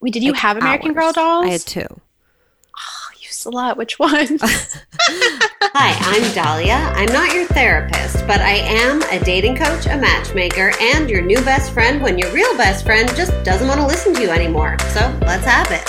Wait, did you like, have American Girl dolls? I had two. Oh, you slut. Which one? Hi, I'm Dahlia. I'm not your therapist, but I am a dating coach, a matchmaker, and your new best friend when your real best friend just doesn't want to listen to you anymore. So let's have it.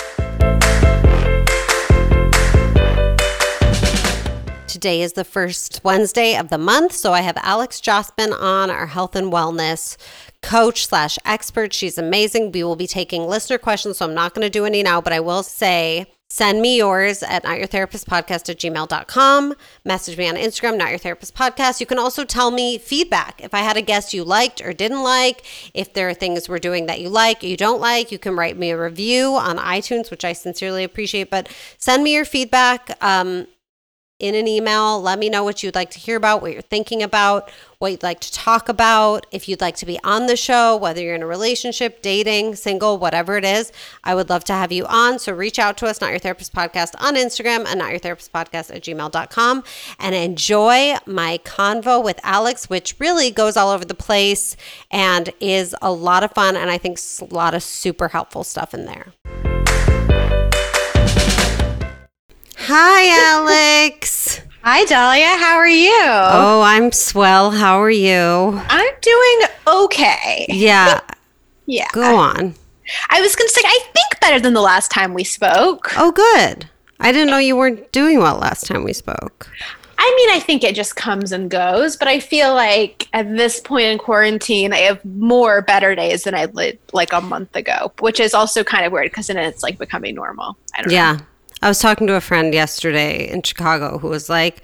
Today is the first Wednesday of the month, so I have Alex Jospin on, our health and wellness coach slash expert. She's amazing. We will be taking listener questions, so I'm not going to do any now, but I will say send me yours at notyourtherapistpodcast at gmail.com. Message me on Instagram, not your therapist podcast. You can also tell me feedback. If I had a guest you liked or didn't like, if there are things we're doing that you like, you don't like, you can write me a review on iTunes, which I sincerely appreciate. But send me your feedback. Um, in an email. Let me know what you'd like to hear about, what you're thinking about, what you'd like to talk about. If you'd like to be on the show, whether you're in a relationship, dating, single, whatever it is, I would love to have you on. So reach out to us, Not Your Therapist Podcast on Instagram and Not Your Therapist Podcast at gmail.com and enjoy my convo with Alex, which really goes all over the place and is a lot of fun. And I think a lot of super helpful stuff in there. Hi, Alex. Hi, Dahlia. How are you? Oh, I'm swell. How are you? I'm doing okay. Yeah, Yeah. go on. I was going to say, I think better than the last time we spoke. Oh, good. I didn't know you weren't doing well last time we spoke. I mean, I think it just comes and goes, but I feel like at this point in quarantine, I have more better days than I did like a month ago, which is also kind of weird because then it's like becoming normal. I don't know. I was talking to a friend yesterday in Chicago who was like,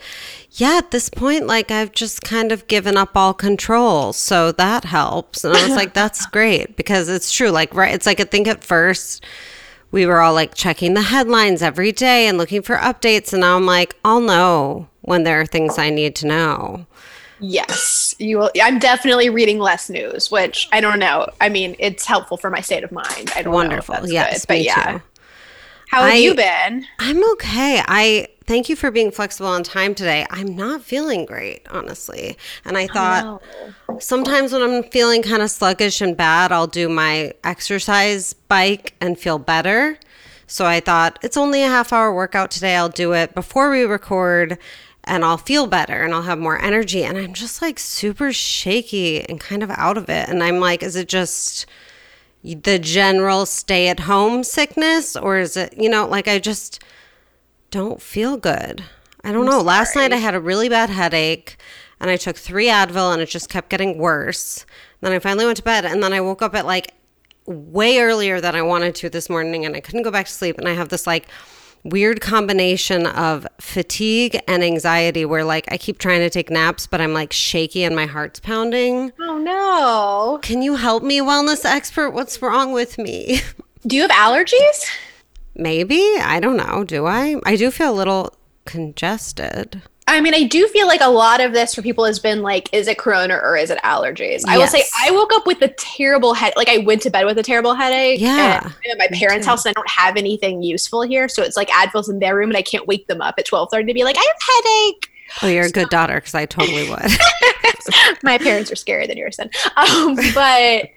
Yeah, at this point, like I've just kind of given up all control. So that helps. And I was like, That's great because it's true. Like, right. It's like I think at first we were all like checking the headlines every day and looking for updates. And now I'm like, I'll know when there are things I need to know. Yes, you will. I'm definitely reading less news, which I don't know. I mean, it's helpful for my state of mind. I don't Wonderful. know if that's yes. good, but me yeah. too. How have I- you been? I'm okay. I thank you for being flexible on time today. I'm not feeling great, honestly. And I thought oh, sometimes when I'm feeling kind of sluggish and bad, I'll do my exercise bike and feel better. So I thought it's only a half hour workout today. I'll do it before we record and I'll feel better and I'll have more energy. And I'm just like super shaky and kind of out of it. And I'm like, is it just the general stay at home sickness or is it, you know, like I just don't feel good. I don't know. Last night I had a really bad headache and I took three Advil and it just kept getting worse. Then I finally went to bed and then I woke up at like way earlier than I wanted to this morning and I couldn't go back to sleep. And I have this like weird combination of fatigue and anxiety where like I keep trying to take naps, but I'm like shaky and my heart's pounding. Oh no. Can you help me, wellness expert? What's wrong with me? Do you have allergies? Maybe. I don't know. Do I? I do feel a little congested. I mean, I do feel like a lot of this for people has been like, is it corona or is it allergies? I will say, I woke up with a terrible head. Like, I went to bed with a terrible headache. Yeah, and I'm at my parents' house, and I don't have anything useful here, so it's like Advil's in their room, and I can't wake them up at twelve thirty to be like, I have a headache. Oh, you're a good daughter because I totally would. my parents are scarier than yours then. Um, but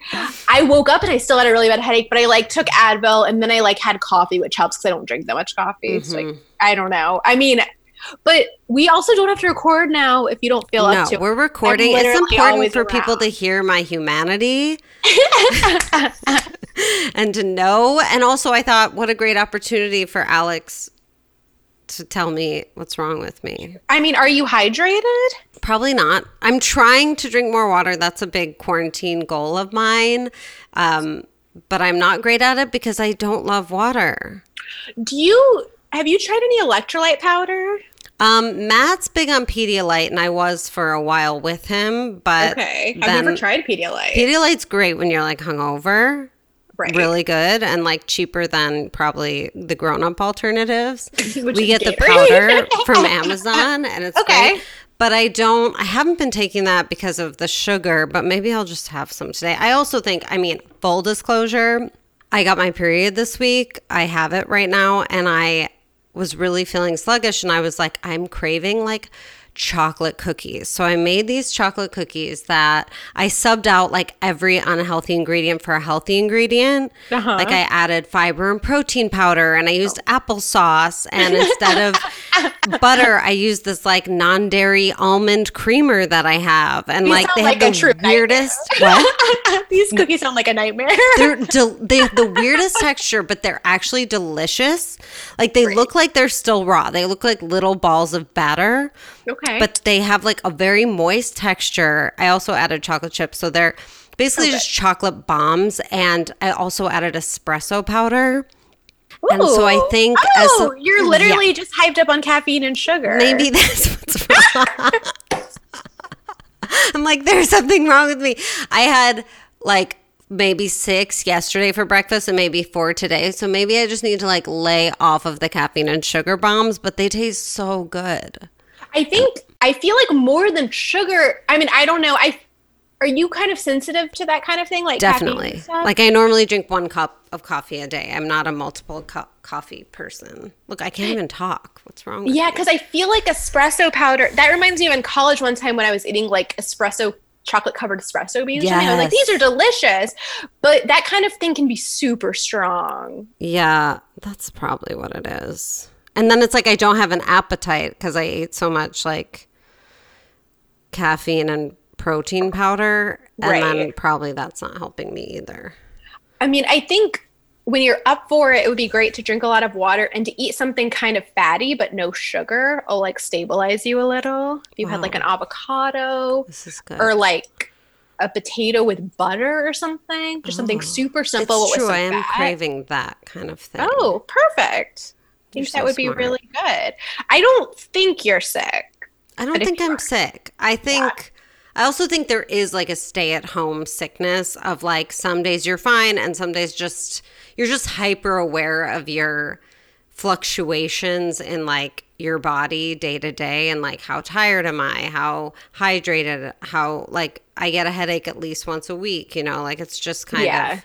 I woke up and I still had a really bad headache, but I like took Advil and then I like had coffee, which helps because I don't drink that much coffee. So like, I don't know. I mean, but we also don't have to record now if you don't feel no, up to. It. We're recording. It's important for people to hear my humanity and to know. And also, I thought, what a great opportunity for Alex to tell me what's wrong with me. I mean, are you hydrated? Probably not. I'm trying to drink more water. That's a big quarantine goal of mine. Um, but I'm not great at it because I don't love water. Do you have you tried any electrolyte powder? Um, Matt's big on Pedialyte, and I was for a while with him. But Okay. I've never tried Pedialyte. Pedialyte's great when you're like hungover. right. Really good and like cheaper than probably the grown-up alternatives. We get the powder from Amazon, and it's Okay. great. But I don't. I haven't been taking that because of the sugar. But maybe I'll just have some today. I also think. I mean, full disclosure. I got my period this week. I have it right now, and I was really feeling sluggish and I was like I'm craving like chocolate cookies. So I made these chocolate cookies that I subbed out like every unhealthy ingredient for a healthy ingredient. Uh-huh. Like I added fiber and protein powder and I used applesauce and instead of butter I used this like non-dairy almond creamer that I have and These like they like have the weirdest what? These cookies sound like a nightmare. they're they have the weirdest texture, but they're actually delicious. Like they look like they're still raw. They look like little balls of batter, okay. but they have like a very moist texture. I also added chocolate chips, so they're basically Okay. just chocolate bombs. And I also added espresso powder. and so I Ooh. think oh, as oh, a- you're literally just hyped up on caffeine and sugar. Maybe that's what's wrong. I'm like, there's something wrong with me. I had like maybe six yesterday for breakfast and maybe four today. So maybe I just need to like lay off of the caffeine and sugar bombs, but they taste so good. I think I feel like more than sugar. I mean, I don't know. I are you kind of sensitive to that kind of thing? Like Definitely. Like I normally drink one cup of coffee a day. I'm not a multiple cup coffee person. Look, I can't even talk. What's wrong with Yeah, because I feel like espresso powder. That reminds me of in college one time when I was eating like espresso, chocolate covered espresso beans. something. I was like, these are delicious, but that kind of thing can be super strong. Yeah, that's probably what it is. And then it's like I don't have an appetite because I ate so much like caffeine and protein powder. And then probably that's not helping me either. I mean, I think when you're up for it, it would be great to drink a lot of water and to eat something kind of fatty but no sugar. will like stabilize you a little. If you had like an oh. avocado is good. or like a potato with butter or something, just something oh, super simple. Oh. it's true. I am fat. craving that kind of thing. Oh, perfect. I You're think that so would be really good. I don't think you're sick. I don't think I'm are- sick. I think I also think there is like a stay at home sickness of like some days you're fine and some days just you're just hyper aware of your fluctuations in like your body day to day and like how tired am I, how hydrated, how like I get a headache at least once a week, you know, like it's just kind Yeah. of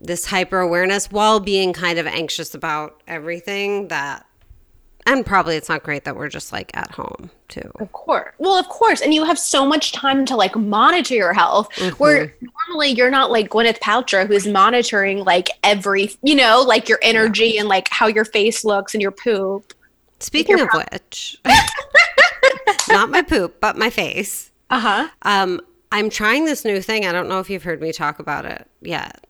this hyper awareness while being kind of anxious about everything that and probably it's not great that we're just like at home too. Of course. Well, of course. And you have so much time to like monitor your health where Mm-hmm. normally you're not like Gwyneth Paltrow who's monitoring like every, you know, like your energy and like how your face looks and your poop. Speaking of which, not my poop, but my face. Uh huh. Um, I'm trying this new thing. I don't know if you've heard me talk about it yet,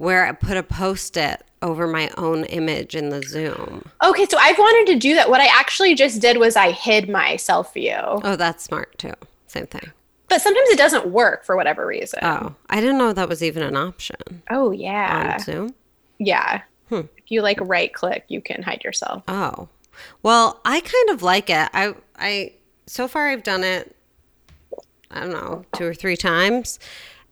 where I put a post it over my own image in the Zoom. Okay. So I've wanted to do that. What I actually just did was I hid my self view, Oh, that's smart too. Same thing. but sometimes it doesn't work for whatever reason. Oh, I didn't know that was even an option Oh, yeah. on Zoom. Yeah. Hmm. If you like right click, you can hide yourself. Oh, well, I kind of like it. I, I, so far I've done it, I don't know, two or three times.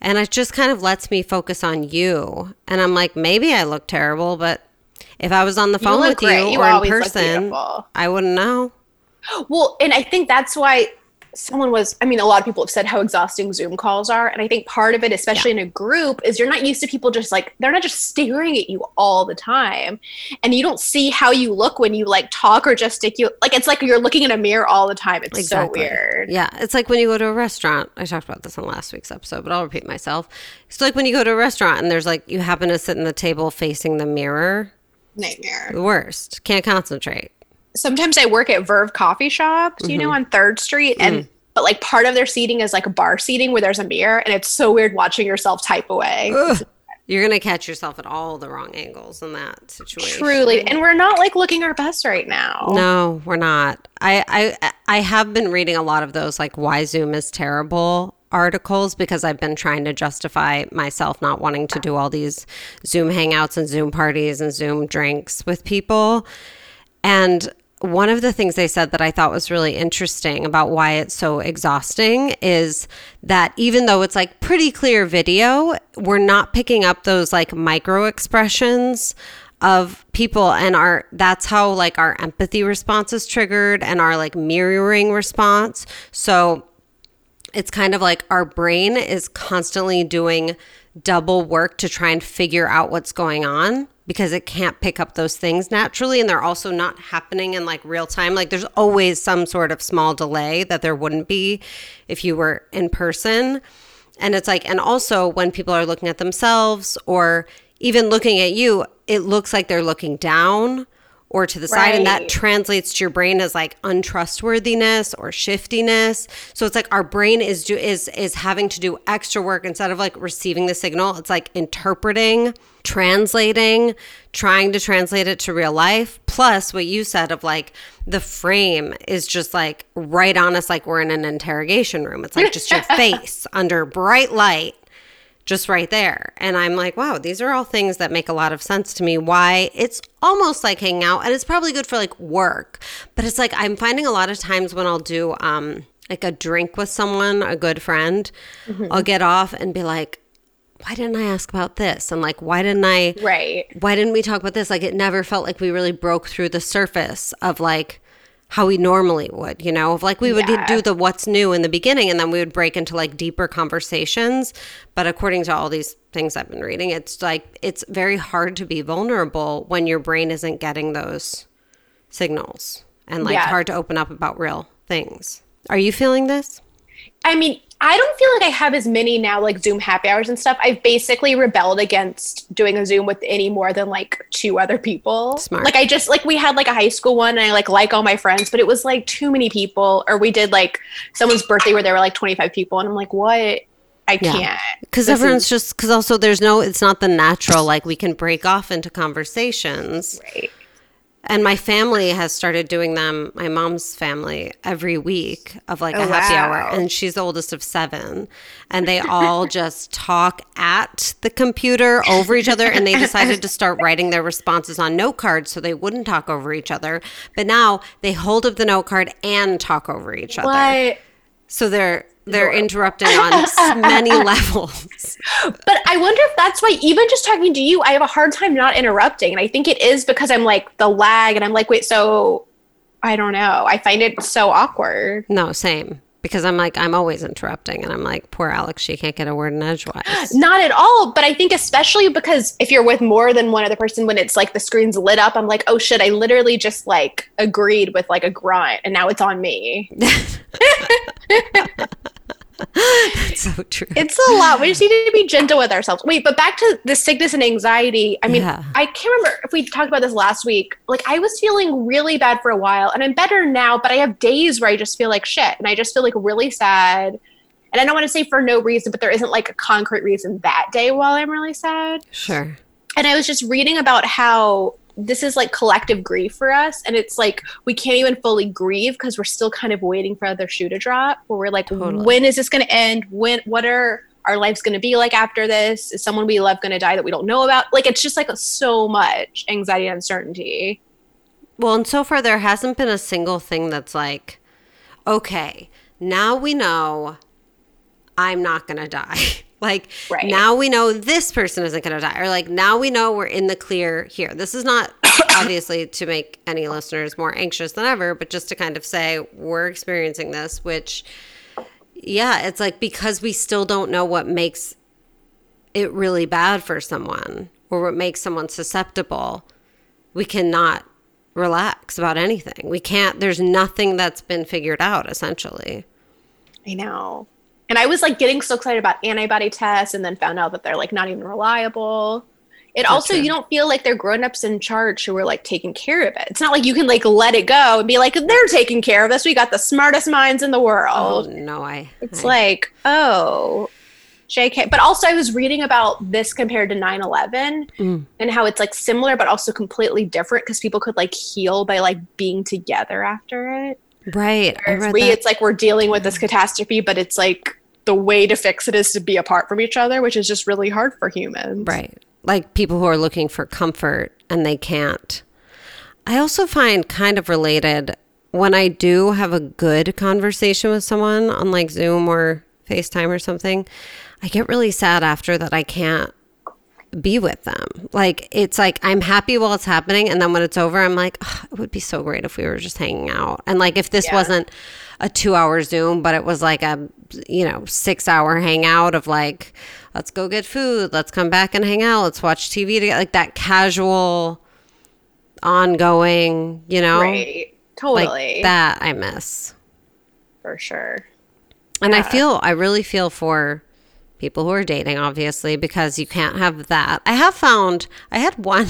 And it just kind of lets me focus on you. And I'm like, maybe I look terrible, but if I was on the phone look with you You or in person. I wouldn't know. Well, and I think that's why someone was, I mean, a lot of people have said how exhausting Zoom calls are. And I think part of it, especially in a group, is you're not used to people just like, they're not just staring at you all the time. And you don't see how you look when you like talk or gesticulate. Like, it's like you're looking in a mirror all the time. It's Exactly. so weird. Yeah, it's like when you go to a restaurant. I talked about this on last week's episode, but I'll repeat myself. It's like when you go to a restaurant and there's like you happen to sit in the table facing the mirror. Nightmare. The worst. Can't concentrate. Sometimes I work at Verve Coffee Shops, you know, mm-hmm. on Third Street. And, mm. but like part of their seating is like a bar seating where there's a mirror. And it's so weird watching yourself type away. Ugh. You're gonna catch yourself at all the wrong angles in that situation. Truly. And we're not like looking our best right now. No, we're not. I, I I have been reading a lot of those like why Zoom is terrible articles because I've been trying to justify myself not wanting to do all these Zoom hangouts and Zoom parties and Zoom drinks with people. And one of the things they said that I thought was really interesting about why it's so exhausting is that even though it's like pretty clear video, we're not picking up those like micro expressions of people and our that's how like our empathy response is triggered and our like mirroring response. So it's kind of like our brain is constantly doing double work to try and figure out what's going on because it can't pick up those things naturally and they're also not happening in like real time. Like there's always some sort of small delay that there wouldn't be if you were in person. And it's like, and also when people are looking at themselves or even looking at you, it looks like they're looking down or to the side and that translates to your brain as like untrustworthiness or shiftiness. So it's like our brain is do is is having to do extra work instead of like receiving the signal. It's like interpreting translating trying to translate it to real life. Plus what you said of like the frame is just like right on us like we're in an interrogation room. It's like just your face under bright light just right there. And I'm like, wow, these are all things that make a lot of sense to me. Why it's almost like hanging out, and it's probably good for like work, but it's like I'm finding a lot of times when I'll do um like a drink with someone, a good friend, I'll get off and be like, why didn't I ask about this? And like, why didn't I? Right. why didn't we talk about this? Like it never felt like we really broke through the surface of like how we normally would, you know, of like we would Yeah. do the what's new in the beginning and then we would break into like deeper conversations. But according to all these things I've been reading, it's like it's very hard to be vulnerable when your brain isn't getting those signals and like Yeah. hard to open up about real things. Are you feeling this? I mean, I don't feel like I have as many now, like Zoom happy hours and stuff. I've basically rebelled against doing a Zoom with any more than like two other people. Smart. Like I just like we had like a high school one, and I like like all my friends, but it was like too many people. Or we did like someone's birthday where there were like twenty five people, and I'm like, what? I can't. Because everyone's is- just, because also there's no, it's not the natural, like we can break off into conversations. Right. And my family has started doing them, my mom's family, every week of like a Oh, happy hour. And she's the oldest of seven. And they all just talk at the computer over each other. And they decided to start writing their responses on note cards so they wouldn't talk over each other. But now they hold up the note card and talk over each other. What? So they're, they're interrupted on many levels. But I wonder if that's why, even just talking to you, I have a hard time not interrupting. And I think it is because I'm like the lag, and I'm like, wait, so I don't know. I find it so awkward. No, same. Because I'm like, I'm always interrupting. And I'm like, poor Alex, she can't get a word in edgewise. Not at all. But I think, especially because if you're with more than one other person, when it's like the screen's lit up, I'm like, oh shit, I literally just like agreed with like a grunt, and now it's on me. so true. It's a lot. We just need to be gentle with ourselves. Wait, but back to the sickness and anxiety. I mean, Yeah. I can't remember if we talked about this last week. Like, I was feeling really bad for a while, and I'm better now, but I have days where I just feel like shit, and I just feel like really sad. And I don't want to say for no reason, but there isn't like a concrete reason that day while I'm really sad. Sure. And I was just reading about how this is like collective grief for us. And it's like we can't even fully grieve because we're still kind of waiting for other shoe to drop. Where we're like, Totally. when is this going to end? When, what are our lives going to be like after this? Is someone we love going to die that we don't know about? Like, it's just like so much anxiety and uncertainty. Well, and so far, there hasn't been a single thing that's like, okay, now we know I'm not going to die. like, Right. now we know this person isn't going to die. Or like, now we know we're in the clear here. This is not obviously to make any listeners more anxious than ever, but just to kind of say, we're experiencing this, which, yeah, it's like because we still don't know what makes it really bad for someone or what makes someone susceptible, we cannot relax about anything. We can't, there's nothing that's been figured out essentially. I know. And I was like getting so excited about antibody tests and then found out that they're like not even reliable. It also, true. you don't feel like they're grown ups in charge who are like taking care of it. It's not like you can like let it go and be like, they're taking care of this. We got the smartest minds in the Oh, world. no, I. It's I- like, oh, JK. But also, I was reading about this compared to 9 11 Mm. and how it's like similar, but also completely different because people could like heal by like being together after it. right. I read we, that. it's like we're dealing with this catastrophe, but it's like the way to fix it is to be apart from each other, which is just really hard for humans. Right. Like people who are looking for comfort and they can't. I also find kind of related when I do have a good conversation with someone on like Zoom or FaceTime or something, I get really sad after that I can't be with them. Like it's like I'm happy while it's happening and then when it's over I'm like "Ugh, it would be so great if we were just hanging out. And like if this Yeah. wasn't a 2-hour Zoom but it was like a you know, 6-hour hangout of like let's go get food, let's come back and hang out, let's watch TV together like that casual ongoing, you know? Right. Totally. Like that I miss. For sure. And I feel, I really feel for people who are dating, obviously, because you can't have that. I have found, I had one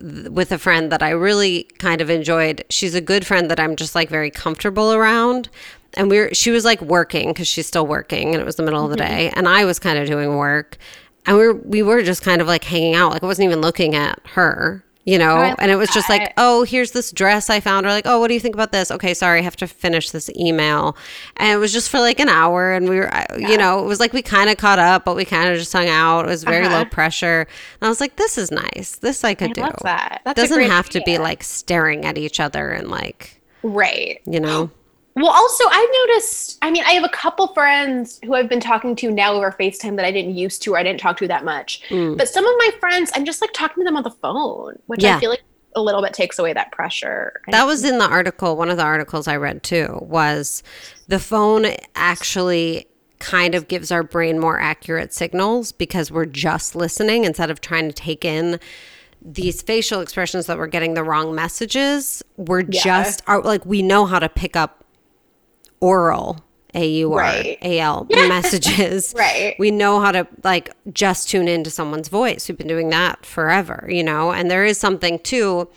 with a friend that I really kind of enjoyed. She's a good friend that I'm just like very comfortable around. And we were, she was like working because she's still working and it was the middle of the mm-hmm. day. And I was kind of doing work. And we were, we were just kind of like hanging out. Like I wasn't even looking at her, you know? I and it was just like, oh, here's this dress I found. Or like, oh, what do you think about this? Okay, sorry, I have to finish this email. And it was just for like an hour. And we were, I- you know, it was like we kind of caught up, but we kind of just hung out. It was very Uh-huh. low pressure. And I was like, this is nice. This I could I do. love that. That's Doesn't have to be like staring at each other and like, Right. you know, Well, also, I've noticed, I mean, I have a couple friends who I've been talking to now over FaceTime that I didn't used to or I didn't talk to that much. Mm. But some of my friends, I'm just like talking to them on the phone, which Yeah. I feel like a little bit takes away that pressure. That was in the article. One of the articles I read too was the phone actually kind of gives our brain more accurate signals because we're just listening instead of trying to take in these facial expressions that we're getting the wrong messages. We're Yeah. just are like we know how to pick up oral A U R Right. A L messages. Right. We know how to like just tune into someone's voice. We've been doing that forever, you know. And there is something too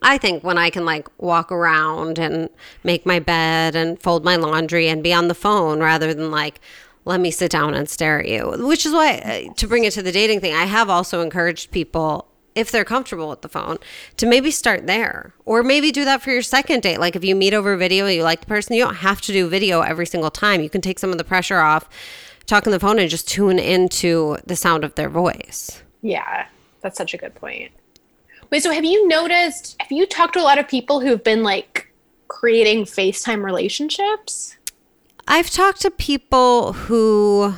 I think when I can like walk around and make my bed and fold my laundry and be on the phone rather than like let me sit down and stare at you. Which is why uh, to bring it to the dating thing, I have also encouraged people if they're comfortable with the phone to maybe start there or maybe do that for your second date. Like if you meet over video you like the person, you don't have to do video every single time. You can take some of the pressure off, talk on the phone and just tune into the sound of their voice. Yeah, that's such a good point. Wait, so have you noticed, have you talked to a lot of people who've been like creating FaceTime relationships? I've talked to people who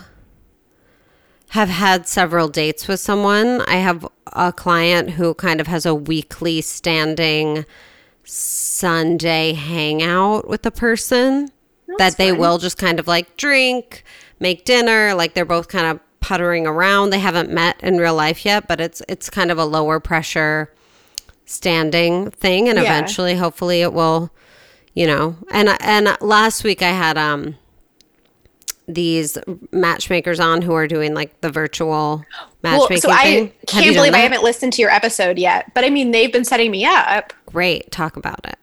have had several dates with someone. I have a client who kind of has a weekly standing Sunday hangout with a person that they fun. will just kind of like drink, make dinner, like they're both kind of puttering around. They haven't met in real life yet, but it's it's kind of a lower pressure standing thing and Yeah. eventually hopefully it will you know and and last week i had um these matchmakers on who are doing like the virtual matchmaking so I thing? Have can't believe I haven't listened to your episode yet, but I mean, they've been setting me up. great. Talk about it.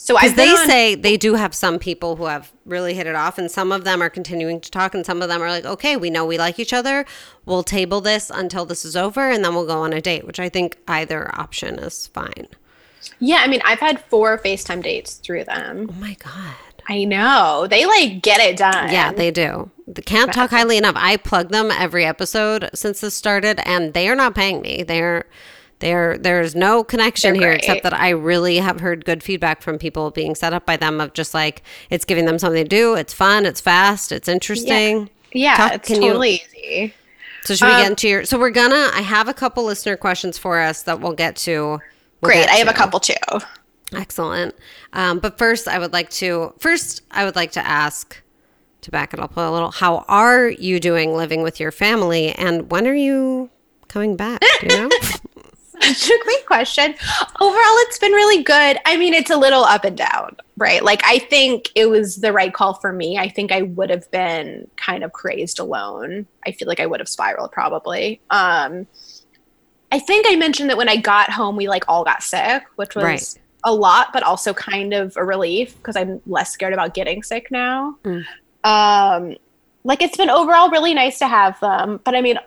So because I've they on- say they do have some people who have really hit it off and some of them are continuing to talk and some of them are like okay we know we like each other. We'll table this until this is over and then we'll go on a date which i think either option is fine. Yeah, I mean, I've had four FaceTime dates through them. oh my god I know. They like get it done. Yeah, they do. They can't talk highly enough. I plug them every episode since this started, and they are not paying me. They're there. There's no connection here except that I really have heard good feedback from people being set up by them of just like it's giving them something to do. It's fun. It's fast. It's interesting. Yeah, Talk- it's can you- totally easy. So should we Um, get into your? So we're gonna. I have a couple listener questions for us that we'll get to. We'll Great. I have a couple too. Excellent. Um, but first, I would like to first I would like to ask to back it up a little. How are you doing living with your family, and when are you coming back? Do you know? Such a great question. Overall, it's been really good. I mean, it's a little up and down, right? Like, I think it was the right call for me. I think I would have been kind of crazed alone. I feel like I would have spiraled probably. Um, I think I mentioned that when I got home, we like all got sick, which was Right. A lot, but also kind of a relief because I'm less scared about getting sick now. Mm. Um, like, it's been overall really nice to have them. But I mean,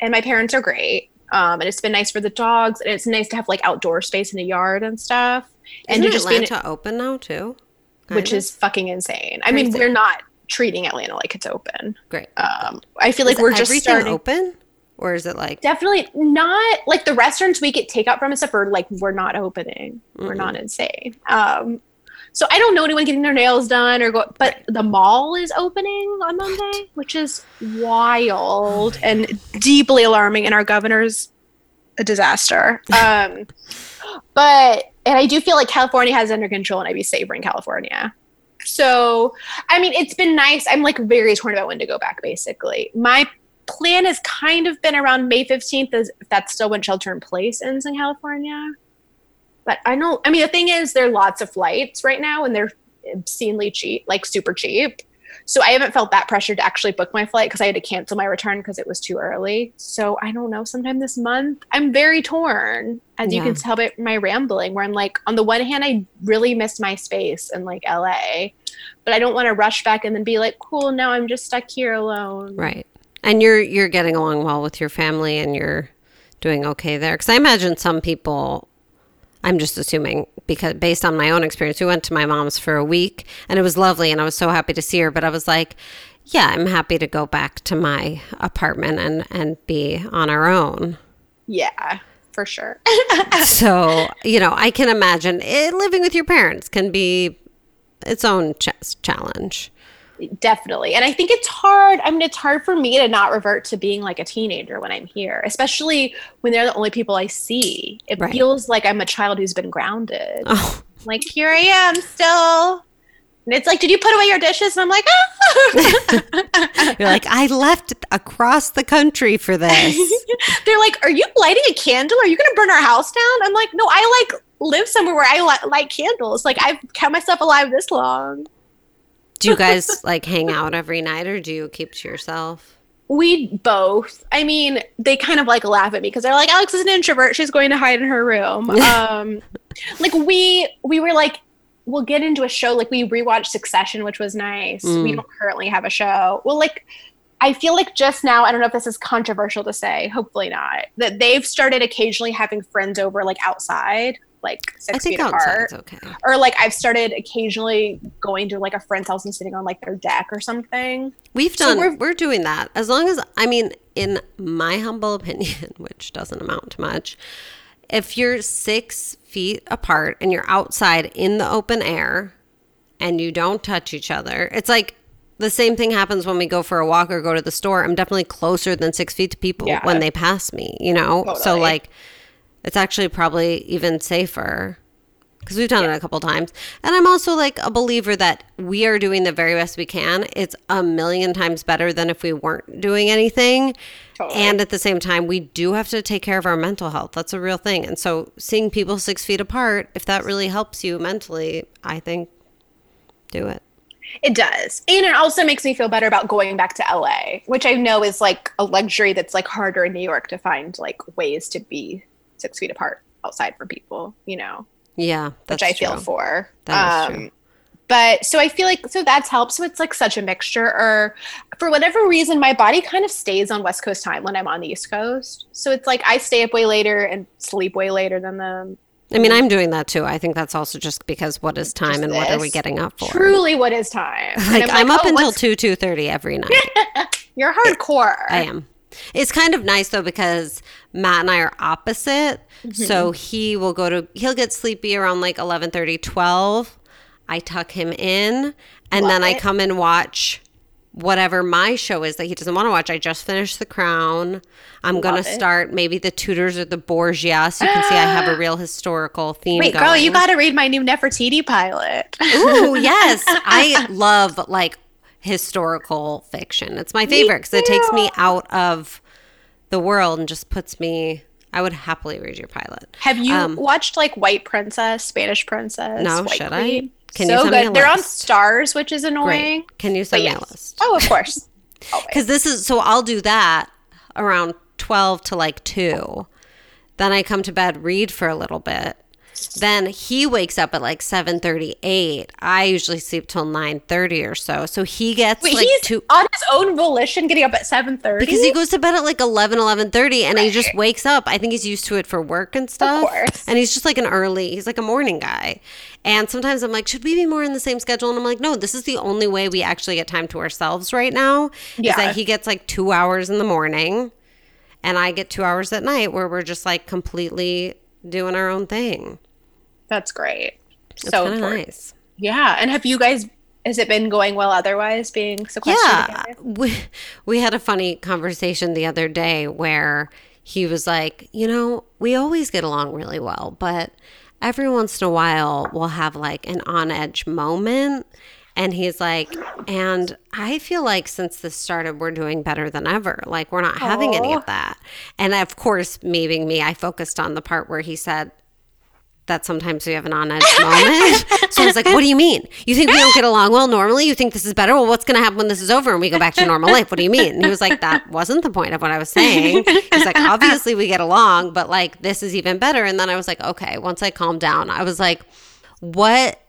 and my parents are great. Um, and it's been nice for the dogs, and it's nice to have like outdoor space in the yard and stuff. and Isn't to just Atlanta open now too? which Kind is fucking insane. I mean, we're not treating Atlanta like it's open. great. Um, I feel like Is we're just starting. open, or is it like Definitely not like the restaurants we get takeout from and stuff are like we're not opening. We're not insane. Um, So I don't know anyone getting their nails done or go, but the mall is opening on Monday, which is wild and deeply alarming. And our governor's a disaster. Um, but and I do feel like California has under control, and I'd be safer in California. So, I mean, it's been nice. I'm like very torn about when to go back. Basically, my plan has kind of been around May 15th, as that's still when shelter in place ends in California. But I know, I mean, the thing is, there are lots of flights right now, and they're obscenely cheap, like super cheap. So I haven't felt that pressure to actually book my flight because I had to cancel my return because it was too early. So I don't know, sometime this month. I'm very torn, as yeah. you can tell by my rambling, where I'm like, on the one hand, I really miss my space in like LA, but I don't want to rush back and then be like, cool, now I'm just stuck here alone. Right. And you're you're getting along well with your family and you're doing okay there. Because I imagine some people I'm just assuming because based on my own experience, we went to my mom's for a week and it was lovely and I was so happy to see her. But I was like, yeah, I'm happy to go back to my apartment and, and be on our own. Yeah, for sure. so, you know, I can imagine it, living with your parents can be its own ch- challenge definitely. And i think it's hard i mean it's hard for me to not revert to being like a teenager when i'm here especially when they're the only people i see. It right. feels like i'm a child who's been grounded. Oh. like here i am still. And it's like did you put away your dishes? And i'm like ah. you're like i left across the country for this. They're like are you lighting a candle? Are you going to burn our house down? I'm like no i like live somewhere where i li- light candles. Like i've kept myself alive this long do you guys like hang out every night or do you keep to yourself? We both. I mean, they kind of like laugh at me because they're like, Alex is an introvert. She's going to hide in her room. um, like we we were like, we'll get into a show. Like we rewatched Succession, which was nice. Mm. We don't currently have a show. Well, like I feel like just now, I don't know if this is controversial to say, hopefully not, that they've started occasionally having friends over like outside like six feet apart. Okay. Or like I've started occasionally going to like a friend's house and sitting on like their deck or something. We've done so we're, we're doing that. As long as I mean, in my humble opinion, which doesn't amount to much, if you're six feet apart and you're outside in the open air and you don't touch each other, it's like the same thing happens when we go for a walk or go to the store. I'm definitely closer than six feet to people yeah. when they pass me, you know? Totally. So like it's actually probably even safer because we've done yeah. it a couple times. And I'm also like a believer that we are doing the very best we can. It's a million times better than if we weren't doing anything. Totally. And at the same time, we do have to take care of our mental health. That's a real thing. And so seeing people six feet apart, if that really helps you mentally, I think do it. It does. And it also makes me feel better about going back to LA, which I know is like a luxury that's like harder in New York to find like ways to be six feet apart outside for people, you know? Yeah. which I feel for. That um, true. But so I feel like, so that's helped. So it's like such a mixture. Or for whatever reason, my body kind of stays on West Coast time when I'm on the East Coast. So it's like I stay up way later and sleep way later than them. I mean, I'm doing that too. I think that's also just because what is time just and this. what are we getting up for? Truly, what is time? Like, I'm, like, I'm, up oh, until two two thirty every night. You're hardcore. I am. It's kind of nice though because Matt and I are opposite. Mm-hmm. So he will go to he'll get sleepy around like 11, 30, 12. I tuck him in and Love then. I come and watch whatever my show is that he doesn't want to watch. I just finished The Crown. I'm going to start maybe The Tudors or The Borgia. So you can see I have a real historical theme. Wait, going. girl, you got to read my new Nefertiti pilot. Ooh, yes. I love like historical fiction. It's my favorite because it takes me out of the world and just puts me. I would happily read your pilot. Have you um, watched like White Princess, Spanish Princess? No, White should Queen? I? Can so you send good. Me a They're on Starz, which is annoying. Great. Can you send but me yes. a list? Oh, of course. Because this is so I'll do that around twelve to like two. Then I come to bed, read for a little bit, then he wakes up at like 7.38 i usually sleep till 9.30 or so. So he gets Wait, like he's two on his own volition getting up at 7.30 because he goes to bed at like 11 11.30 and right. he just wakes up. I think he's used to it for work and stuff. of course. and he's just like an early he's like a morning guy. And sometimes i'm like should we be more in the same schedule? And i'm like no this is the only way we actually get time to ourselves right now yeah. is that he gets like two hours in the morning and i get two hours at night where we're just like completely doing our own thing that's great. It's so nice. Yeah. And have you guys has it been going well otherwise being sequestered yeah we, we had a funny conversation the other day where he was like you know we always get along really well but every once in a while we'll have like an on edge moment and he's like and i feel like since this started we're doing better than ever like we're not having any of that and of course me being me i focused on the part where he said that sometimes we have an on edge moment. so I was like, what do you mean? You think we don't get along well normally? You think this is better? Well, what's going to happen when this is over and we go back to normal life? What do you mean? And he was like, that wasn't the point of what I was saying. He's like, obviously we get along, but like this is even better. And then I was like, okay, once I calmed down, I was like, what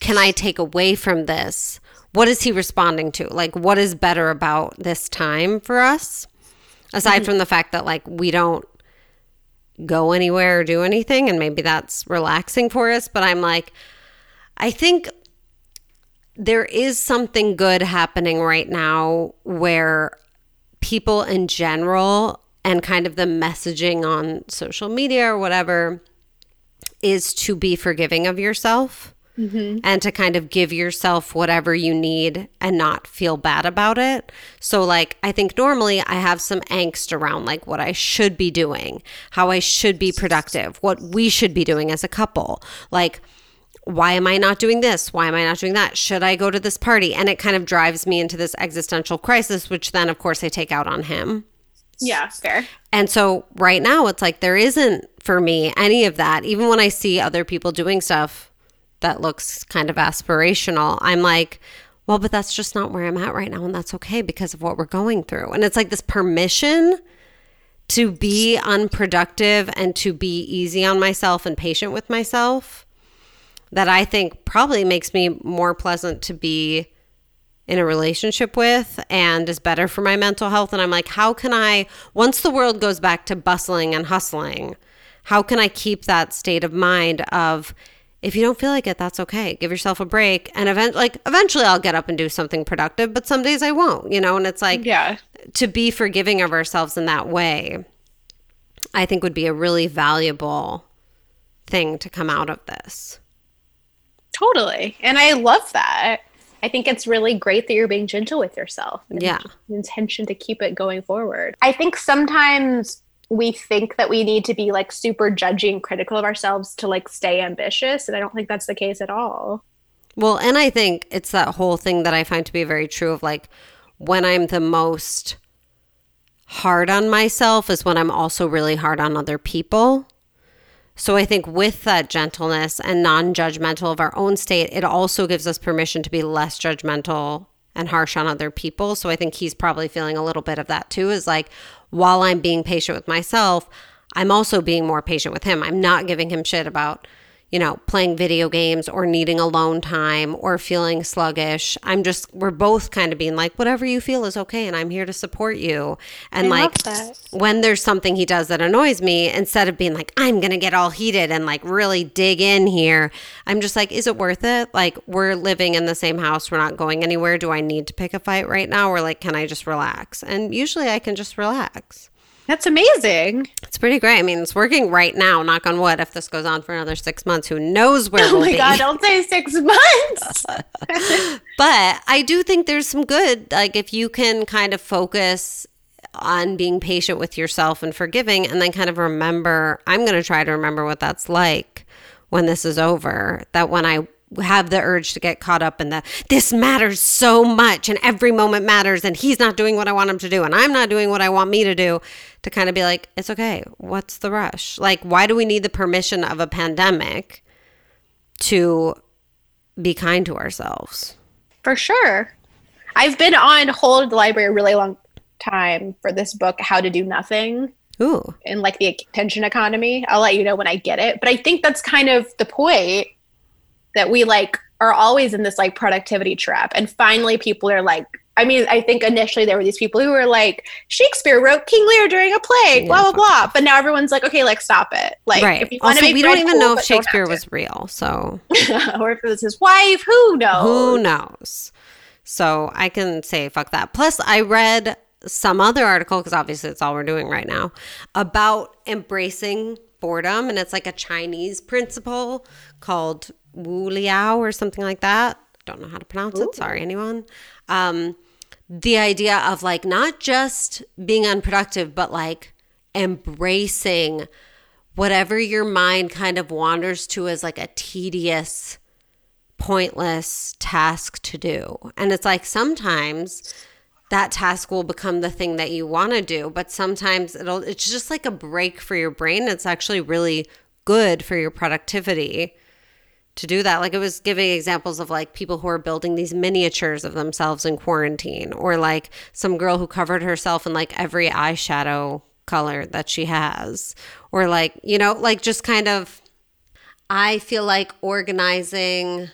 can I take away from this? What is he responding to? Like, what is better about this time for us? Aside mm-hmm. from the fact that like we don't go anywhere or do anything and maybe that's relaxing for us but i'm like i think there is something good happening right now where people in general and kind of the messaging on social media or whatever is to be forgiving of yourself mm-hmm. and to kind of give yourself whatever you need and not feel bad about it. So, like, I think normally I have some angst around like what I should be doing, how I should be productive, what we should be doing as a couple. Like, why am I not doing this? Why am I not doing that? Should I go to this party? And it kind of drives me into this existential crisis, which then, of course, I take out on him. Yeah, fair. And so right now, it's like there isn't for me any of that. Even when I see other people doing stuff that looks kind of aspirational, I'm like, well, but that's just not where I'm at right now. And that's okay because of what we're going through. And it's like this permission to be unproductive and to be easy on myself and patient with myself that I think probably makes me more pleasant to be in a relationship with and is better for my mental health. And I'm like, how can I, once the world goes back to bustling and hustling, how can I keep that state of mind of, if you don't feel like it, that's okay. Give yourself a break. And event like eventually I'll get up and do something productive, but some days I won't, you know, and it's like yeah. to be forgiving of ourselves in that way, I think would be a really valuable thing to come out of this. Totally. And I love that. I think it's really great that you're being gentle with yourself. yeah. Intention to keep it going forward. I think sometimes we think that we need to be like super judgy and critical of ourselves to like stay ambitious. And I don't think that's the case at all. Well, and I think it's that whole thing that I find to be very true of like when I'm the most hard on myself is when I'm also really hard on other people. So I think with that gentleness and non judgmental of our own state, it also gives us permission to be less judgmental and harsh on other people. So I think he's probably feeling a little bit of that too is like, while I'm being patient with myself, I'm also being more patient with him. I'm not giving him shit about, you know, playing video games or needing alone time or feeling sluggish. I'm just, we're both kind of being like, whatever you feel is okay. And I'm here to support you. And I like, when there's something he does that annoys me, instead of being like, I'm going to get all heated and like really dig in here, I'm just like, is it worth it? Like, we're living in the same house. We're not going anywhere. Do I need to pick a fight right now? Or like, can I just relax? And usually I can just relax. That's amazing. It's pretty great. I mean, it's working right now, knock on wood. If this goes on for another six months, who knows where oh we'll my God, don't say six months. but I do think there's some good, like if you can kind of focus on being patient with yourself and forgiving, and then kind of remember, I'm going to try to remember what that's like when this is over. That when I have the urge to get caught up in the this matters so much and every moment matters and he's not doing what I want him to do and I'm not doing what I want me to do to kind of be like it's okay. What's the rush? Like why do we need the permission of a pandemic to be kind to ourselves? For sure. I've been on hold the library a really long time for this book how to do nothing Ooh. in like the attention economy. I'll let you know when I get it but I think that's kind of the point that we like are always in this like productivity trap. And finally, people are like, I mean, I think initially there were these people who were like, Shakespeare wrote King Lear during a plague, blah blah blah. But now everyone's like, okay, like stop it. Like, right. if you want to make we don't even cool, know if Shakespeare was real. So, or if it was his wife, who knows? Who knows? So I can say fuck that. Plus, I read some other article because obviously it's all we're doing right now about embracing boredom, and it's like a Chinese principle called Wu Liao or something like that. Don't know how to pronounce Ooh. it. Sorry, anyone. Um, the idea of like not just being unproductive, but like embracing whatever your mind kind of wanders to as like a tedious, pointless task to do. And it's like sometimes that task will become the thing that you want to do, but sometimes it'll it's just like a break for your brain. It's actually really good for your productivity to do that. Like it was giving examples of like people who are building these miniatures of themselves in quarantine, or like some girl who covered herself in like every eyeshadow color that she has, or like, you know, like just kind of, I feel like organizing.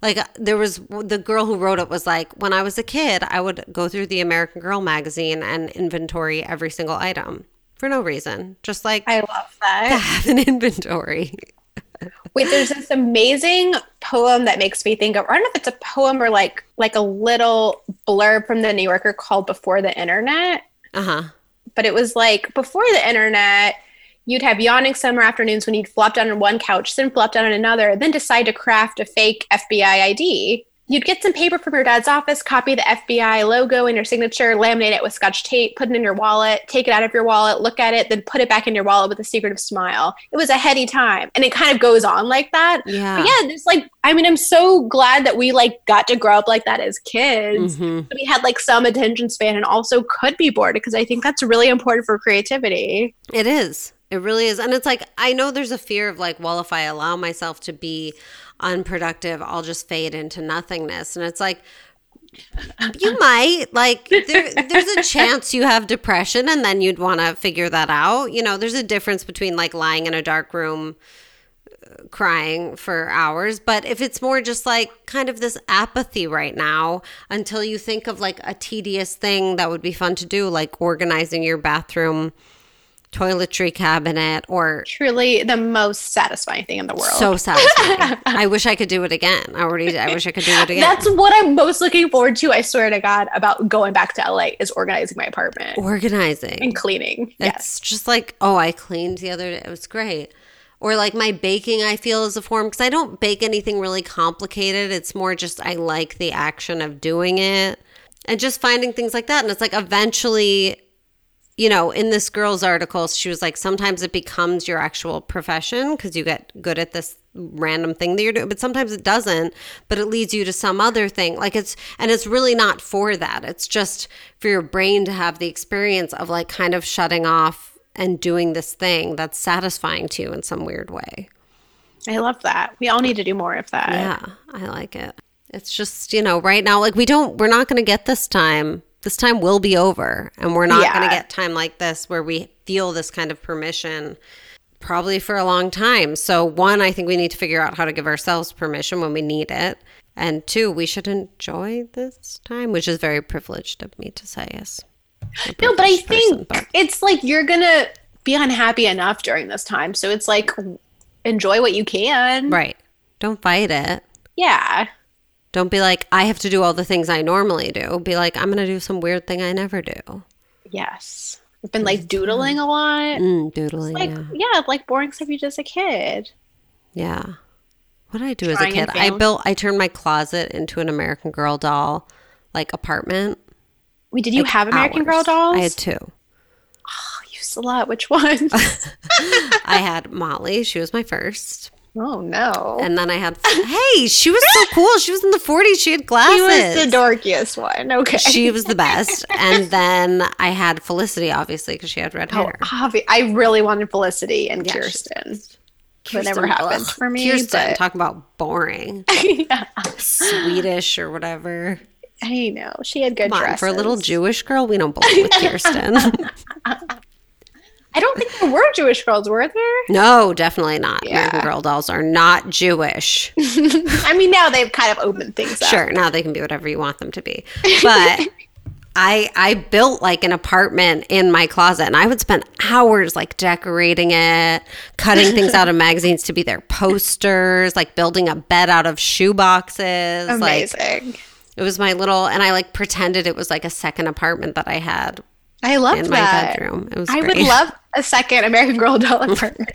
Like uh, there was the girl who wrote it was like, when I was a kid, I would go through the American Girl magazine and inventory every single item for no reason. Just like I love that. To have an inventory. Wait, there's this amazing poem that makes me think of I don't know if it's a poem or like like a little blurb from the New Yorker called Before the Internet. Uh-huh. But it was like before the internet, you'd have yawning summer afternoons when you'd flop down on one couch, then flop down on another, then decide to craft a fake FBI ID You'd get some paper from your dad's office, copy the FBI logo and your signature, laminate it with scotch tape, put it in your wallet, take it out of your wallet, look at it, then put it back in your wallet with a secretive smile. It was a heady time. And it kind of goes on like that. Yeah. But yeah, there's like, I mean, I'm so glad that we like got to grow up like that as kids. Mm-hmm. We had like some attention span and also could be bored because I think that's really important for creativity. It is. It really is. And it's like, I know there's a fear of like, well, if I allow myself to be unproductive, I'll just fade into nothingness. And it's like, you might like there, there's a chance you have depression and then you'd want to figure that out you know there's a difference between like lying in a dark room uh, crying for hours but if it's more just like kind of this apathy right now until you think of like a tedious thing that would be fun to do like organizing your bathroom toiletry cabinet or truly the most satisfying thing in the world. So satisfying. I wish I could do it again. I already I wish I could do it again. That's what I'm most looking forward to, I swear to God, about going back to LA is organizing my apartment. Organizing. And cleaning. It's yes. just like, oh, I cleaned the other day. It was great. Or like my baking, I feel is a form because I don't bake anything really complicated. It's more just I like the action of doing it and just finding things like that. And it's like eventually you know, in this girl's article, she was like, sometimes it becomes your actual profession because you get good at this random thing that you're doing, but sometimes it doesn't, but it leads you to some other thing. Like it's, and it's really not for that. It's just for your brain to have the experience of like kind of shutting off and doing this thing that's satisfying to you in some weird way. I love that. We all need to do more of that. Yeah, I like it. It's just, you know, right now, like we don't, we're not going to get this time this time will be over and we're not yeah. going to get time like this where we feel this kind of permission probably for a long time. So one, I think we need to figure out how to give ourselves permission when we need it. And two, we should enjoy this time, which is very privileged of me to say yes. No, but I think but. it's like you're going to be unhappy enough during this time. So it's like enjoy what you can. Right. Don't fight it. Yeah. Don't be like, I have to do all the things I normally do. Be like, I'm going to do some weird thing I never do. Yes. I've been like doodling a lot. Mm, doodling. Like, yeah. yeah, like boring stuff you did as a kid. Yeah. What did I do Trying as a kid? I built, I turned my closet into an American Girl doll, like apartment. Wait, did you like have American hours. Girl dolls? I had two. Oh, you slut. Which one? I had Molly. She was my first. Oh no! And then I had hey, she was so cool. She was in the 40s. She had glasses. She was the dorkiest one. Okay, she was the best. and then I had Felicity, obviously, because she had red oh, hair. Obvi- I really wanted Felicity and yeah, Kirsten. Kirsten never happened for me. Kirsten, but... talk about boring. yeah. Swedish or whatever. I know she had good Come dresses. For a little Jewish girl, we don't believe with Kirsten. I don't think there were Jewish girls, were there? No, definitely not. Yeah. American Girl dolls are not Jewish. I mean, now they've kind of opened things up. Sure, now they can be whatever you want them to be. But I I built like an apartment in my closet and I would spend hours like decorating it, cutting things out of magazines to be their posters, like building a bed out of shoe boxes. Amazing. Like, it was my little and I like pretended it was like a second apartment that I had I love that. bedroom. It was I great. would love a second American Girl doll apartment.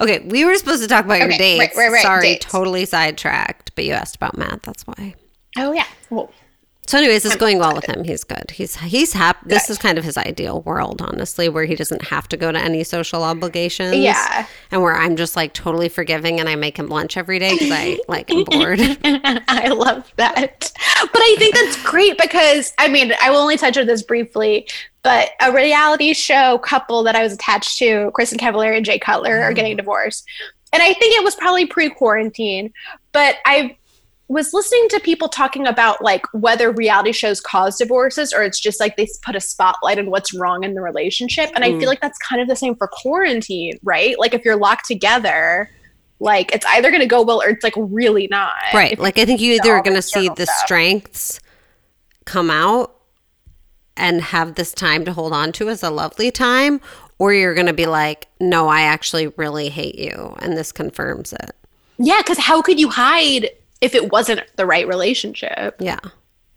Okay, we were supposed to talk about your Okay, right, dates. right, right, Sorry, dates. totally sidetracked, but you asked about Matt. That's why. Oh yeah. Well, So, anyways, it's going well with him. He's good. He's he's happy. This is kind of his ideal world, honestly, where he doesn't have to go to any social obligations. Yeah. and where I'm just like totally forgiving, and I make him lunch every day because I like am bored. I love that. But I think that's great because I mean, I will only touch on this briefly, but a reality show couple that I was attached to, Kristin Cavallari and Jay Cutler, are getting mm. divorced. And I think it was probably pre quarantine, but I was listening to people talking about like whether reality shows cause divorces or it's just like they put a spotlight on what's wrong in the relationship. And I Mm. feel like that's kind of the same for quarantine, right? Like if you're locked together, like it's either going to go well or it's like really not. right. Like I think you either are going to see the stuff. strengths come out and have this time to hold on to as a lovely time, or you're going to be like, no, I actually really hate you, and this confirms it. Yeah, because how could you hide if it wasn't the right relationship? Yeah.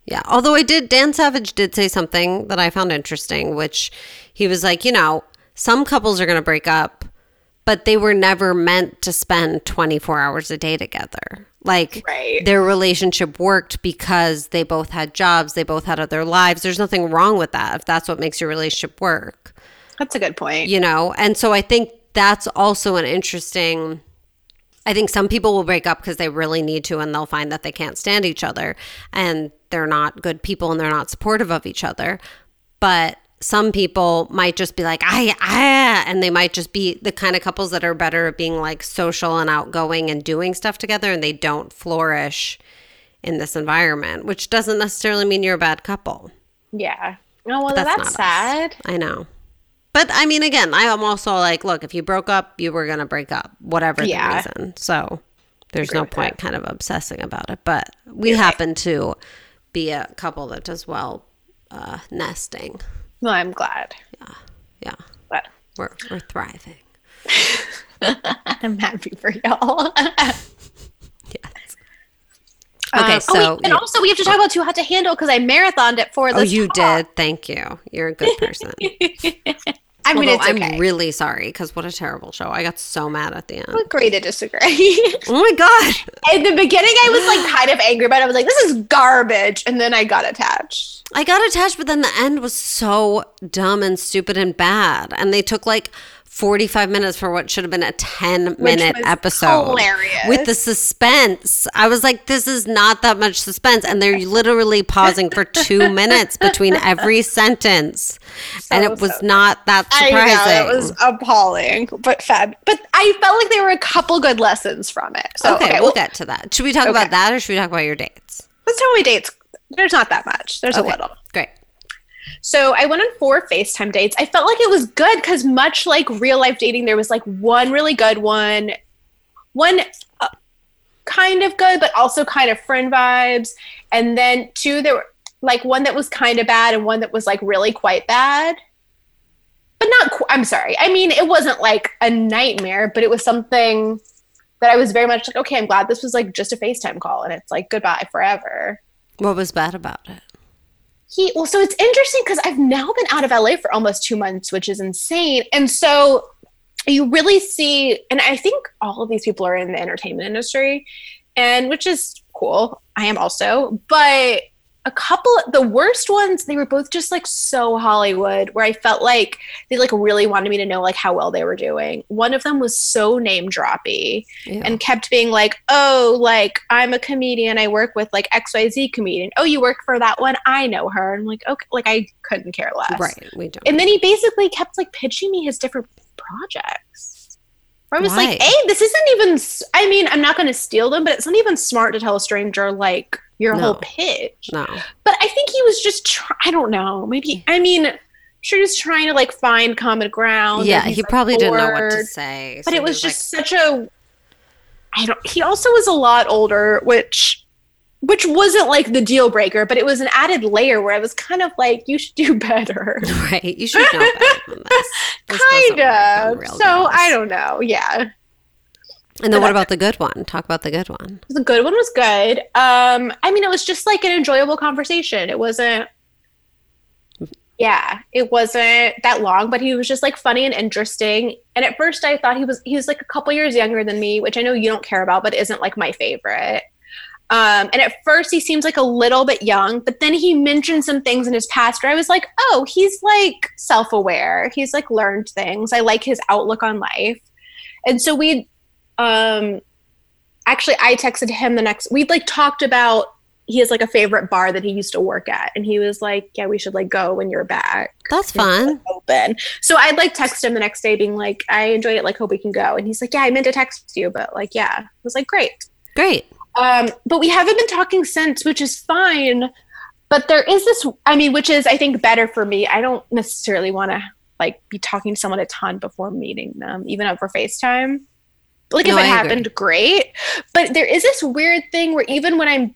Yeah. Although I did, Dan Savage did say something that I found interesting, which he was like, you know, some couples are going to break up, but they were never meant to spend 24 hours a day together. Like Right. their relationship worked because they both had jobs, they both had other lives. There's nothing wrong with that if that's what makes your relationship work That's a good point. you know and so i think that's also an interesting i think some people will break up because they really need to and they'll find that they can't stand each other and they're not good people and they're not supportive of each other but some people might just be like i i and they might just be the kind of couples that are better at being like social and outgoing and doing stuff together and they don't flourish in this environment which doesn't necessarily mean you're a bad couple Yeah. Oh well, that's that's, not us. sad. I know. But I mean, again, I am also like, look, if you broke up, you were going to break up, whatever Yeah. the reason. So there's no point kind of obsessing about it. But we You're happen to be a couple that does well uh, nesting. Well, I'm glad. Yeah. Yeah. But We're, we're thriving. I'm happy for y'all. Yes. Okay, Um, so. oh, and you- also we have to talk about too hot to handle because I marathoned it for oh, you talk. did. Thank you. You're a good person. I mean, Although it's okay. I'm really sorry because what a terrible show. I got so mad at the end. Agree to disagree. Oh my God. In the beginning, I was like kind of angry but. I was like, "This is garbage," and then I got attached. I got attached, but then the end was so dumb and stupid and bad. And they took like 45 minutes for what should have been a 10 minute episode. hilarious. With the suspense. I was like, this is not that much suspense. And they're literally pausing for two minutes between every sentence. and it was so not that surprising I know it was appalling, but fab. But I felt like there were a couple good lessons from it. So okay, okay, we'll well, get to that. Should we talk Okay. about that or should we talk about your dates? let's tell me dates. There's not that much. There's Okay, a little. So I went on four FaceTime dates. I felt like it was good because much like real life dating, there was like one really good one, one uh, kind of good, but also kind of friend vibes, and then two there were like one that was kind of bad and one that was like really quite bad. But not. Qu- I'm sorry. I mean, it wasn't like a nightmare, but it was something that I was very much like, okay, I'm glad this was like just a FaceTime call, and it's like goodbye forever What was bad about it? He well so it's interesting because i've now been out of la for almost two months which is insane. And so you really see and i think all of these people are in the entertainment industry and which is cool. I am also. But a couple the worst ones they were both just like so hollywood where i felt like they like really wanted me to know like how well they were doing one of them was so name droppy Ew. and kept being like, oh, like I'm a comedian. I work with like XYZ comedian. Oh, you work for that one? I know her. And I'm like, okay, like I couldn't care less. right. We don't. And then he basically kept like pitching me his different projects. Where I was Why? like, hey, this isn't even, s- I mean, I'm not going to steal them, but it's not even smart to tell a stranger like your No. whole pitch. no. But I think he was just, try- I don't know, maybe, I mean, I'm sure he was trying to like find common ground. Yeah, he like, probably didn't know what to bored say. but it was like, just such a i don't he also was a lot older which which wasn't like the deal breaker but it was an added layer where i was kind of like you should do better Right. You should know better than this. This kind of so Girls. i don't know yeah And then what about the good one? Talk about the good one. the good one was good um i mean it was just like an enjoyable conversation it wasn't Yeah, it wasn't that long, but he was just like funny and interesting. And at first, I thought he was he was like a couple years younger than me, which I know you don't care about, but isn't like my favorite. Um, and at first, he seems like a little bit young, but then he mentioned some things in his past where I was like, oh, he's like self aware. He's like learned things. I like his outlook on life. And so we, um, actually, I texted him the next, we'd like talked about he has like a favorite bar that he used to work at and he was like yeah we should like go when you're back. That's fun. open. So i'd like text him the next day being like i enjoyed it like hope we can go. And he's like yeah i meant to text you but like yeah. I was like great. Great. Um but we haven't been talking since which is fine but there is this i mean which is i think better for me. I don't necessarily want to like be talking to someone a ton before meeting them even over facetime like no, if it I happened agree. great but there is this weird thing where even when i'm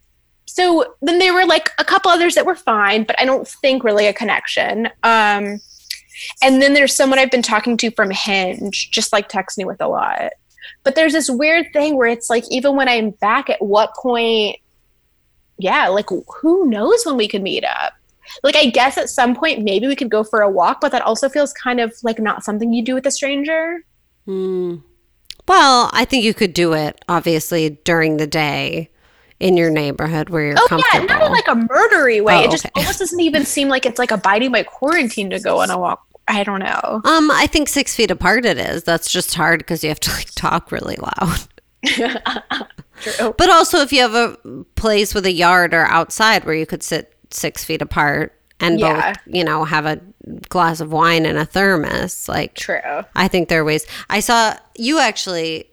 so then there were like a couple others that were fine, but I don't think really a connection. Um, and then there's someone I've been talking to from Hinge, just like text me with a lot. But there's this weird thing where it's like, even when I'm back, at what point, yeah, like who knows when we could meet up? Like, I guess at some point, maybe we could go for a walk, but that also feels kind of like not something you do with a stranger. Hmm. Well, I think you could do it obviously during the day in your neighborhood where you're oh, comfortable. yeah, not in like a murdery way. Oh, it just okay. almost doesn't even seem like it's like abiding by quarantine to go on a walk. I don't know. Um, I think six feet apart it is. That's just hard because you have to like talk really loud. True. But also, if you have a place with a yard or outside where you could sit six feet apart and yeah. both, you know, have a glass of wine and a thermos, like true. I think there are ways. I saw you actually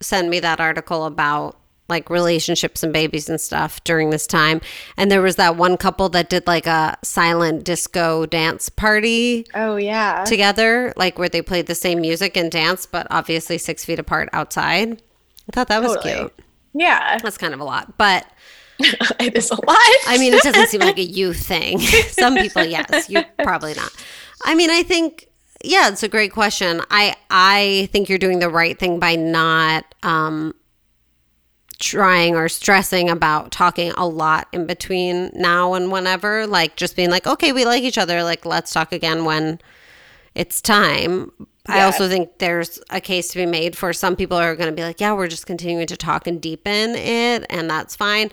send me that article about like relationships and babies and stuff during this time. And there was that one couple that did like a silent disco dance party. Oh, yeah. Together, like where they played the same music and dance, but obviously six feet apart outside. I thought that was totally. cute. Yeah. That's kind of a lot. But it is a lot. I mean, it doesn't seem like a you thing. Some people, yes. You probably not. I mean, I think yeah, it's a great question. I I think you're doing the right thing by not um trying or stressing about talking a lot in between now and whenever like just being like okay we like each other like let's talk again when it's time yeah. i also think there's a case to be made for some people are going to be like yeah we're just continuing to talk and deepen it and that's fine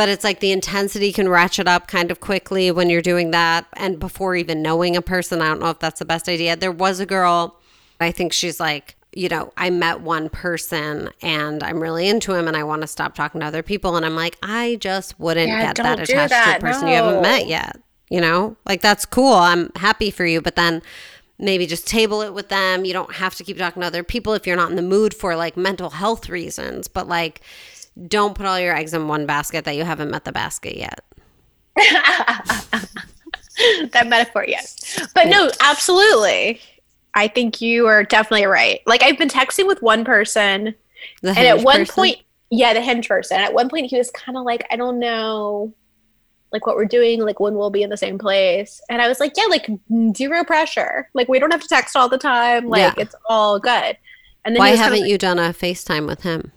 but it's like the intensity can ratchet up kind of quickly when you're doing that and before even knowing a person i don't know if that's the best idea there was a girl i think she's like you know, I met one person and I'm really into him and I want to stop talking to other people. And I'm like, I just wouldn't yeah, get that attached that. to a person no. you haven't met yet. You know, like that's cool. I'm happy for you. But then maybe just table it with them. You don't have to keep talking to other people if you're not in the mood for like mental health reasons. But like, don't put all your eggs in one basket that you haven't met the basket yet. that metaphor, yes. But no, absolutely. I think you are definitely right. Like I've been texting with one person, and at one person? point, yeah, the hinge person. At one point, he was kind of like, I don't know, like what we're doing, like when we'll be in the same place. And I was like, yeah, like zero pressure. Like we don't have to text all the time. Like yeah. it's all good. And then why haven't like, you done a FaceTime with him?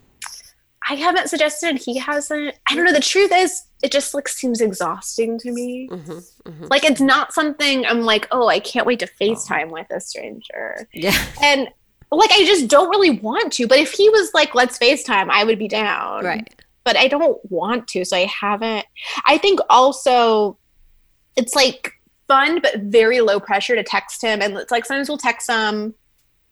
I haven't suggested. He hasn't. I don't know. The truth is, it just like seems exhausting to me. Mm-hmm, mm-hmm. Like it's not something I'm like, oh, I can't wait to FaceTime with a stranger. Yeah. And like I just don't really want to. But if he was like, let's FaceTime, I would be down. Right. But I don't want to, so I haven't. I think also it's like fun but very low pressure to text him, and it's like sometimes we'll text him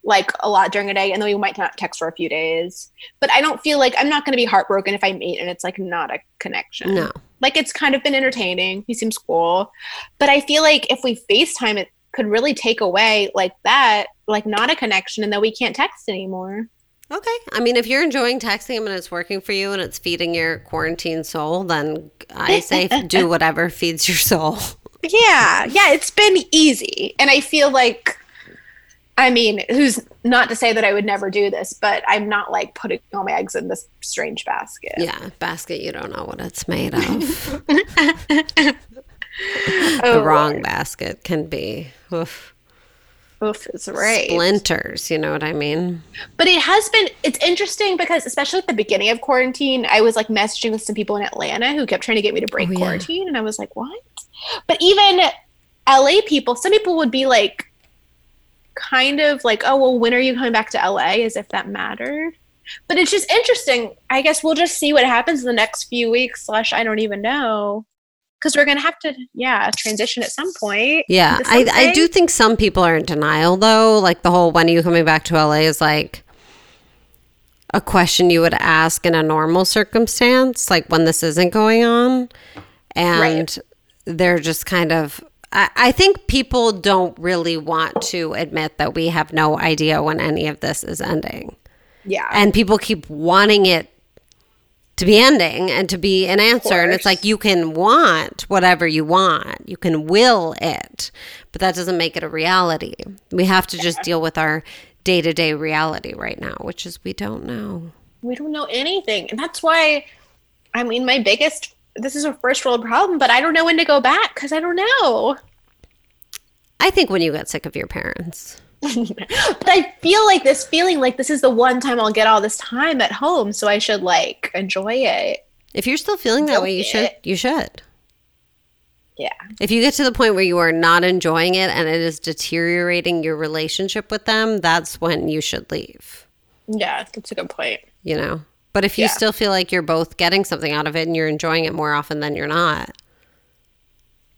like a lot during a day and then we might not text for a few days. But i don't feel like i'm not going to be heartbroken if i meet and it's like not a connection. No. Like it's kind of been entertaining. He seems cool. But i feel like if we facetime it could really take away like that like not a connection and that we can't text anymore. Okay. I mean if you're enjoying texting him and it's working for you and it's feeding your quarantine soul then i say do whatever feeds your soul. Yeah. Yeah it's been easy. And i feel like I mean, who's not to say that I would never do this, but I'm not like putting all my eggs in this strange basket. Yeah, basket you don't know what it's made of. the oh, wrong Lord. basket can be oof. Oof is right. Splinters, you know what I mean? But it has been it's interesting because especially at the beginning of quarantine, I was like messaging with some people in Atlanta who kept trying to get me to break oh, yeah. quarantine and I was like, "What?" But even LA people, some people would be like, kind of like, oh, well, when are you coming back to LA? As if that mattered. But it's just interesting. I guess we'll just see what happens in the next few weeks, slash, I don't even know. Because we're going to have to, yeah, transition at some point. Yeah. I, I do think some people are in denial, though. Like the whole when are you coming back to LA is like, a question you would ask in a normal circumstance, like when this isn't going on. And right. they're just kind of, I, I think people don't really want to admit that we have no idea when any of this is ending. Yeah. And people keep wanting it to be ending and to be an answer. And it's like you can want whatever you want, you can will it, but that doesn't make it a reality. We have to just deal with our day to day reality right now, which is we don't know. We don't know anything. And that's why, I mean, my biggest, this is a first world problem, but I don't know when to go back because I don't know. I think when you get sick of your parents. but I feel like this feeling like this is the one time I'll get all this time at home, so I should like enjoy it. If you're still feeling that way, you should. You should. Yeah. If you get to the point where you are not enjoying it and it is deteriorating your relationship with them, that's when you should leave. Yeah, that's a good point. You know? But if you yeah. still feel like you're both getting something out of it and you're enjoying it more often than you're not.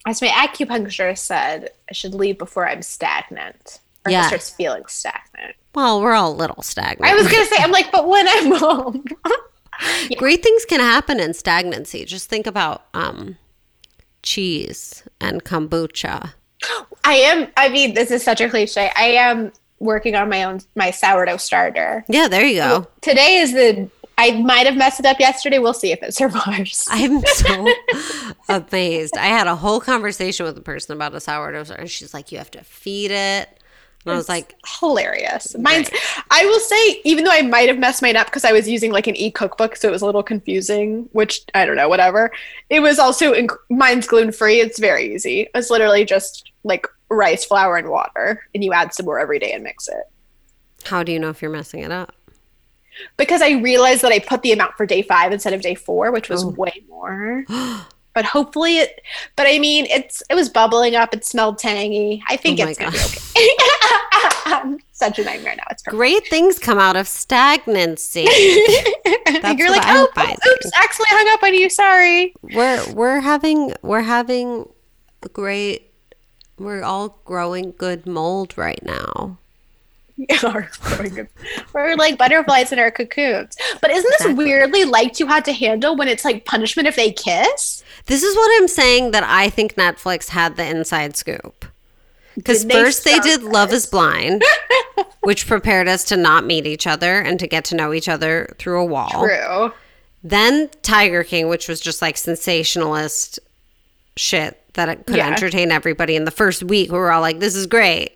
As my acupuncturist said, I should leave before I'm stagnant. Or yeah. starts feeling stagnant. Well, we're all a little stagnant. I was gonna say, I'm like, but when I'm home. yeah. Great things can happen in stagnancy. Just think about um cheese and kombucha. I am. I mean, this is such a cliche. I am working on my own my sourdough starter. Yeah, there you go. Today is the. I might have messed it up yesterday. We'll see if it survives. I'm so amazed. I had a whole conversation with a person about a sourdough starter. She's like, "You have to feed it." And I was like, hilarious. Mine's, right. I will say, even though I might have messed mine up because I was using like an e cookbook, so it was a little confusing, which I don't know, whatever. It was also, inc- mine's gluten free. It's very easy. It's literally just like rice, flour, and water, and you add some more every day and mix it. How do you know if you're messing it up? Because I realized that I put the amount for day five instead of day four, which was oh. way more. but hopefully it but i mean it's it was bubbling up. It smelled tangy. I think oh it's gonna be okay. Such a nightmare now. It's perfect. great things come out of stagnancy. You're like oh, oh oops actually hung up on you. Sorry. We're we're having we're having great we're all growing good mold right now are growing. We're like butterflies in our cocoons. But isn't this exactly. weirdly like you had to handle when it's like punishment if they kiss? This is what I'm saying that I think Netflix had the inside scoop. Because first they did this? Love is Blind, which prepared us to not meet each other and to get to know each other through a wall. True. Then Tiger King, which was just like sensationalist shit that it could yeah. entertain everybody. In the first week, we were all like, this is great.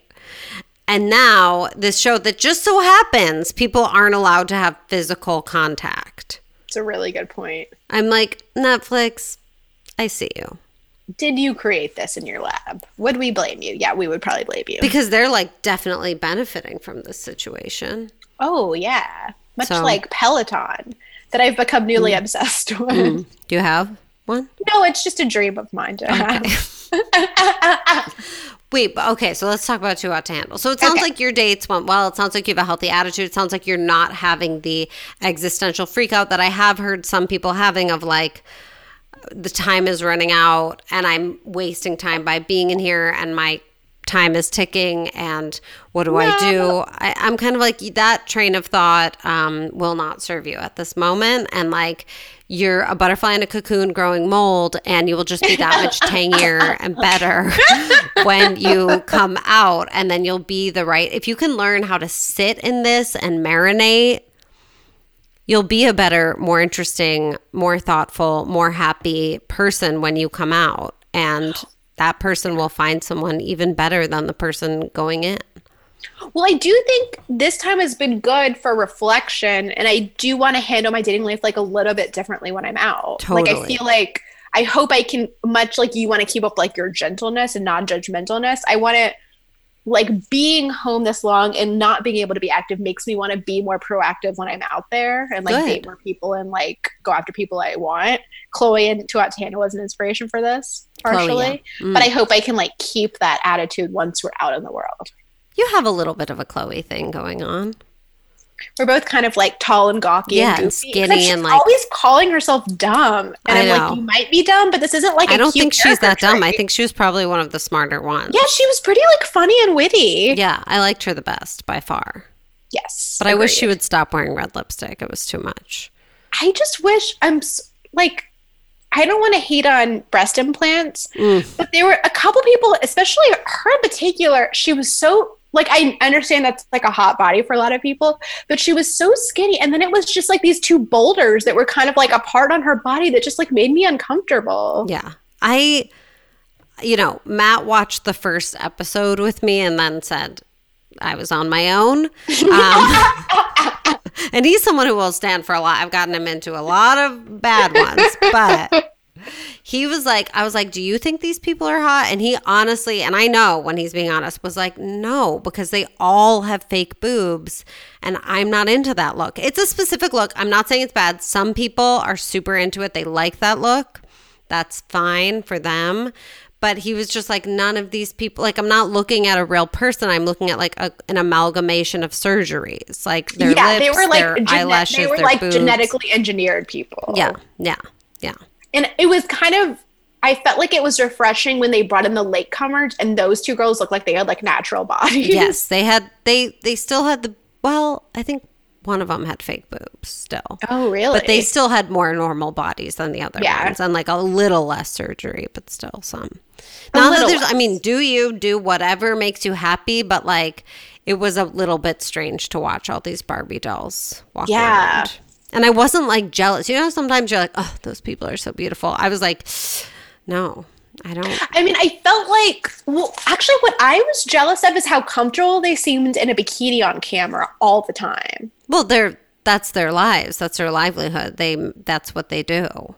And now this show that just so happens people aren't allowed to have physical contact. It's a really good point. I'm like, Netflix, I see you. Did you create this in your lab? Would we blame you? Yeah, we would probably blame you. Because they're like definitely benefiting from this situation. Oh, yeah. Much so, like Peloton that I've become newly mm, obsessed with. Mm, do you have one? No, it's just a dream of mine to okay. have. Wait, but okay, so let's talk about too hot to handle. So it sounds okay. like your dates went well. It sounds like you have a healthy attitude. It sounds like you're not having the existential freak out that I have heard some people having of like the time is running out and I'm wasting time by being in here and my time is ticking and what do no. I do? I, am kind of like that train of thought um, will not serve you at this moment. And like you're a butterfly in a cocoon growing mold and you will just be that much tangier and better when you come out. And then you'll be the right if you can learn how to sit in this and marinate you'll be a better more interesting more thoughtful more happy person when you come out. And that person will find someone even better than the person going in well, I do think this time has been good for reflection, and I do want to handle my dating life like a little bit differently when I'm out. Totally. Like I feel like I hope I can much like you want to keep up like your gentleness and non-judgmentalness. I want to like being home this long and not being able to be active makes me want to be more proactive when I'm out there and like Good. date more people and like go after people I want. Chloe and Too Hot to Handle was an inspiration for this Chloe, partially, yeah. Mm. but I hope I can like keep that attitude once we're out in the world. You have a little bit of a Chloe thing going on. We're both kind of like tall and gawky Yeah, and and skinny and, like- always calling herself dumb, and I I'm know. like, you might be dumb, but this isn't like. I I don't think she's that dumb. I think she was probably one of the smarter ones. Yeah, she was pretty like funny and witty. Yeah, I liked her the best by far. Yes, But I wish she would stop wearing red lipstick. It was too much. I just wish I'm like. I don't want to hate on breast implants, Mm. but there were a couple people, especially her in particular. She was so like I understand that's like a hot body for a lot of people, but she was so skinny, and then it was just like these two boulders that were kind of like a part on her body that just like made me uncomfortable. Yeah. I, you know, Matt watched the first episode with me and then said I was on my own. Um, and he's someone who will stand for a lot. I've gotten him into a lot of bad ones, but he was like, I was like, do you think these people are hot? And he honestly, and I know when he's being honest, was like, no, because they all have fake boobs. And I'm not into that look. It's a specific look. I'm not saying it's bad. Some people are super into it, they like that look. That's fine for them. But he was just like, none of these people, like, I'm not looking at a real person. I'm looking at like a, an amalgamation of surgeries. Like, their yeah, lips, they were like their gene- eyelashes, they were like boobs. genetically engineered people. Yeah, yeah, yeah. And it was kind of I felt like it was refreshing when they brought in the latecomers, and those two girls looked like they had like natural bodies. yes, they had they they still had the well, I think one of them had fake boobs still. Oh, really? But they still had more normal bodies than the other Yeah. ones and like a little less surgery, but still some. A Not that there's I mean, do you do whatever makes you happy, but like it was a little bit strange to watch all these Barbie dolls walk Yeah. around. And I wasn't like jealous. You know, sometimes you're like, oh, those people are so beautiful. I was like, no, I don't. I mean, I felt like, well, actually, what I was jealous of is how comfortable they seemed in a bikini on camera all the time. Well, they're that's their lives. That's their livelihood. They that's what they do.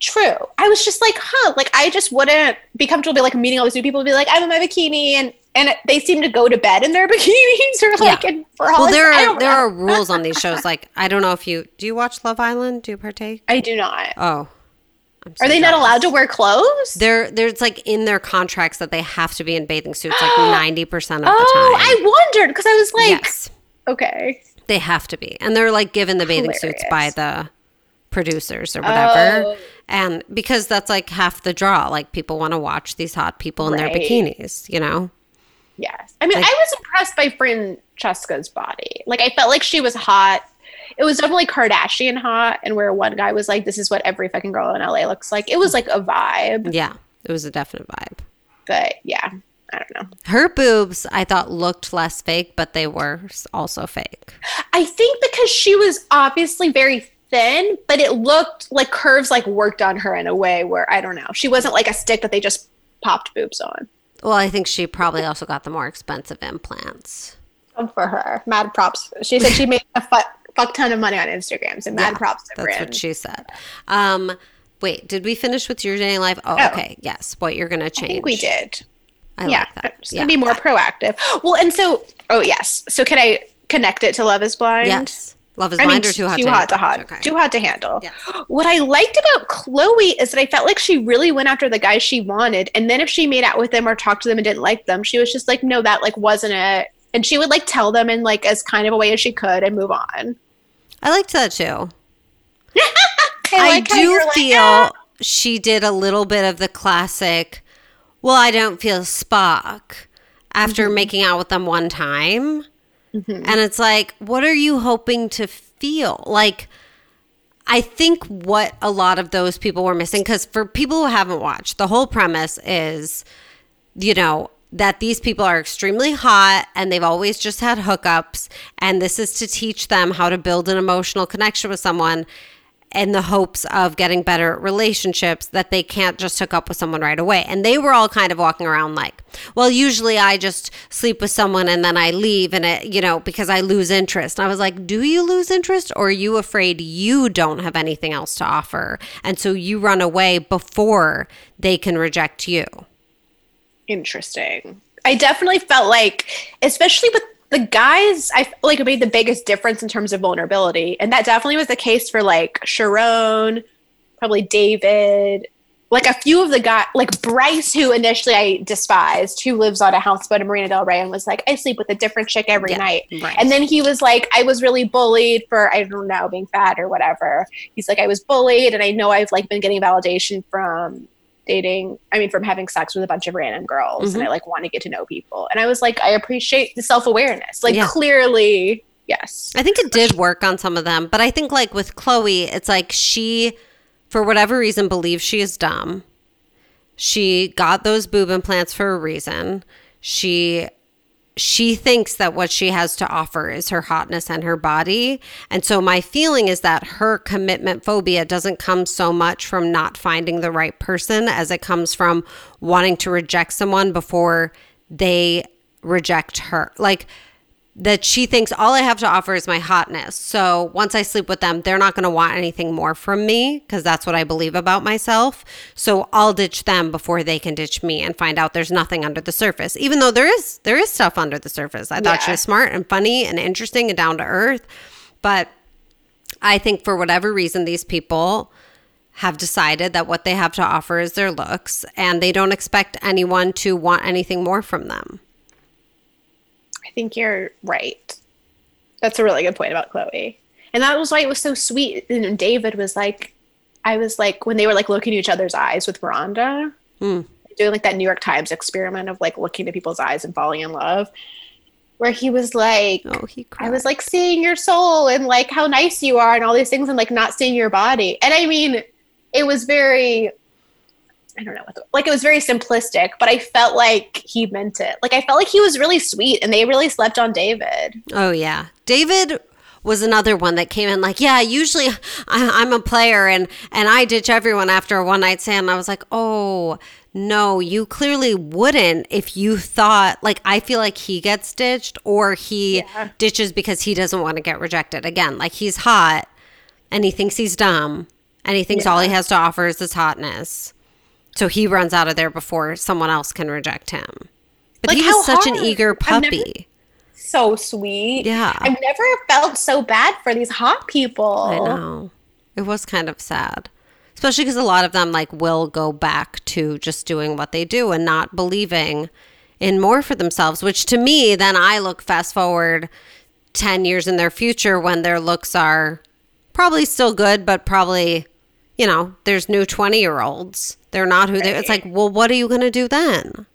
True. I was just like, huh, like I just wouldn't be comfortable be like meeting all these new people and be like, I'm in my bikini and and they seem to go to bed in their bikinis or like Yeah. in bras. Well, there are there are rules on these shows. Like I don't know if you do you watch Love Island? Do you partake? I do not. Oh, I'm so Are they not allowed to wear clothes? They're there's like in their contracts that they have to be in bathing suits like ninety percent of the oh, time. Oh. I wondered because I was like, yes, okay. they have to be, and they're like given the bathing suits by the producers or whatever. Oh. And because that's like half the draw, like people want to watch these hot people in their bikinis, you know? Yes. I mean, Like- I was impressed by Francesca's body. Like, I felt like she was hot. It was definitely Kardashian hot, and where one guy was like, "This is what every fucking girl in LA looks like." It was like a vibe, Yeah, it was a definite vibe. but yeah, I don't know. Her boobs, I thought looked less fake, but they were also fake. I think because she was obviously very thin, but it looked like curves like worked on her in a way where I don't know. She wasn't like a stick that they just popped boobs on. Well, I think she probably also got the more expensive implants. Good for her. Mad props. She said she made a fuck, fuck ton of money on Instagram, so mad Yeah, props to That's Bryn. what she said. Um, wait, did we finish with your daily life? Oh, Oh. okay. Yes. What you're going to change. I think we did. I yeah, like that. just Yeah. be more proactive. Well, and so, oh yes. So can I connect it to Love Is Blind? Yes. Love is I mean, or too hot too to hot to handle? hot, Okay. too hot to handle. Yeah. What I liked about Chloe is that I felt like she really went after the guy she wanted, and then if she made out with them or talked to them and didn't like them, she was just like, no, that like wasn't it. And she would like tell them in like as kind of a way as she could and move on. I liked that too. I, I, like how do you're like, feel "Ah." she did a little bit of the classic, well, I don't feel Spock after Mm-hmm. making out with them one time. Mm-hmm. And it's like, what are you hoping to feel? Like, I think what a lot of those people were missing, because for people who haven't watched, the whole premise is, you know, that these people are extremely hot and they've always just had hookups. And this is to teach them how to build an emotional connection with someone in the hopes of getting better relationships that they can't just hook up with someone right away. And they were all kind of walking around like, well, usually I just sleep with someone and then I leave and it, you know, because I lose interest. And I was like, do you lose interest or are you afraid you don't have anything else to offer? And so you run away before they can reject you. Interesting. I definitely felt like, especially with the guys, I like made the biggest difference in terms of vulnerability, and that definitely was the case for like Sharron, probably David, like a few of the guys, like Bryce, who initially I despised, who lives on a houseboat in Marina Del Rey, and was like, I sleep with a different chick every yeah, night. Right. And then he was like, I was really bullied for I don't know being fat or whatever. He's like, I was bullied, and I know I've like been getting validation from dating i mean from having sex with a bunch of random girls mm-hmm. and i like want to get to know people. And i was like i appreciate the self-awareness. Like yeah. clearly yes. I think it did work on some of them but i think like with chloe it's like she for whatever reason believes she is dumb. She got those boob implants for a reason. She she thinks that what she has to offer is her hotness and her body. And so my feeling is that her commitment phobia doesn't come so much from not finding the right person as it comes from wanting to reject someone before they reject her. Like, that she thinks all I have to offer is my hotness. So once I sleep with them, they're not going to want anything more from me because that's what I believe about myself. So I'll ditch them before they can ditch me and find out there's nothing under the surface. Even though there is there is stuff under the surface. I thought yeah. she was smart and funny and interesting and down to earth. But I think for whatever reason these people have decided that what they have to offer is their looks and they don't expect anyone to want anything more from them. I think you're right. That's a really good point about Chloe. And that was why it was so sweet. And David was like, I was like, when they were like looking at each other's eyes with Rhonda, mm. doing like that New York Times experiment of like looking at people's eyes and falling in love, where he was like, oh, he cried. I was like seeing your soul and like how nice you are and all these things and like not seeing your body. And I mean, it was very I don't know what the, like it was very simplistic, but I felt like he meant it. Like I felt like he was really sweet and they really slept on David. Oh yeah. David was another one that came in like, yeah, usually I, am a player and and I ditch everyone after a one night stand. I was like, oh no, you clearly wouldn't if you thought like I feel like he gets ditched or he yeah. ditches because he doesn't want to get rejected again. Like he's hot and he thinks he's dumb and he thinks yeah. all he has to offer is his hotness. So he runs out of there before someone else can reject him. But like he was such hard? an eager puppy. so sweet. Yeah. I've never felt so bad for these hot people. I know. It was kind of sad. Especially because a lot of them like will go back to just doing what they do and not believing in more for themselves, which to me, then I look fast forward 10 years in their future when their looks are probably still good, but probably, you know, there's new 20 year olds they're not who they. It's like, well, what are you gonna do then?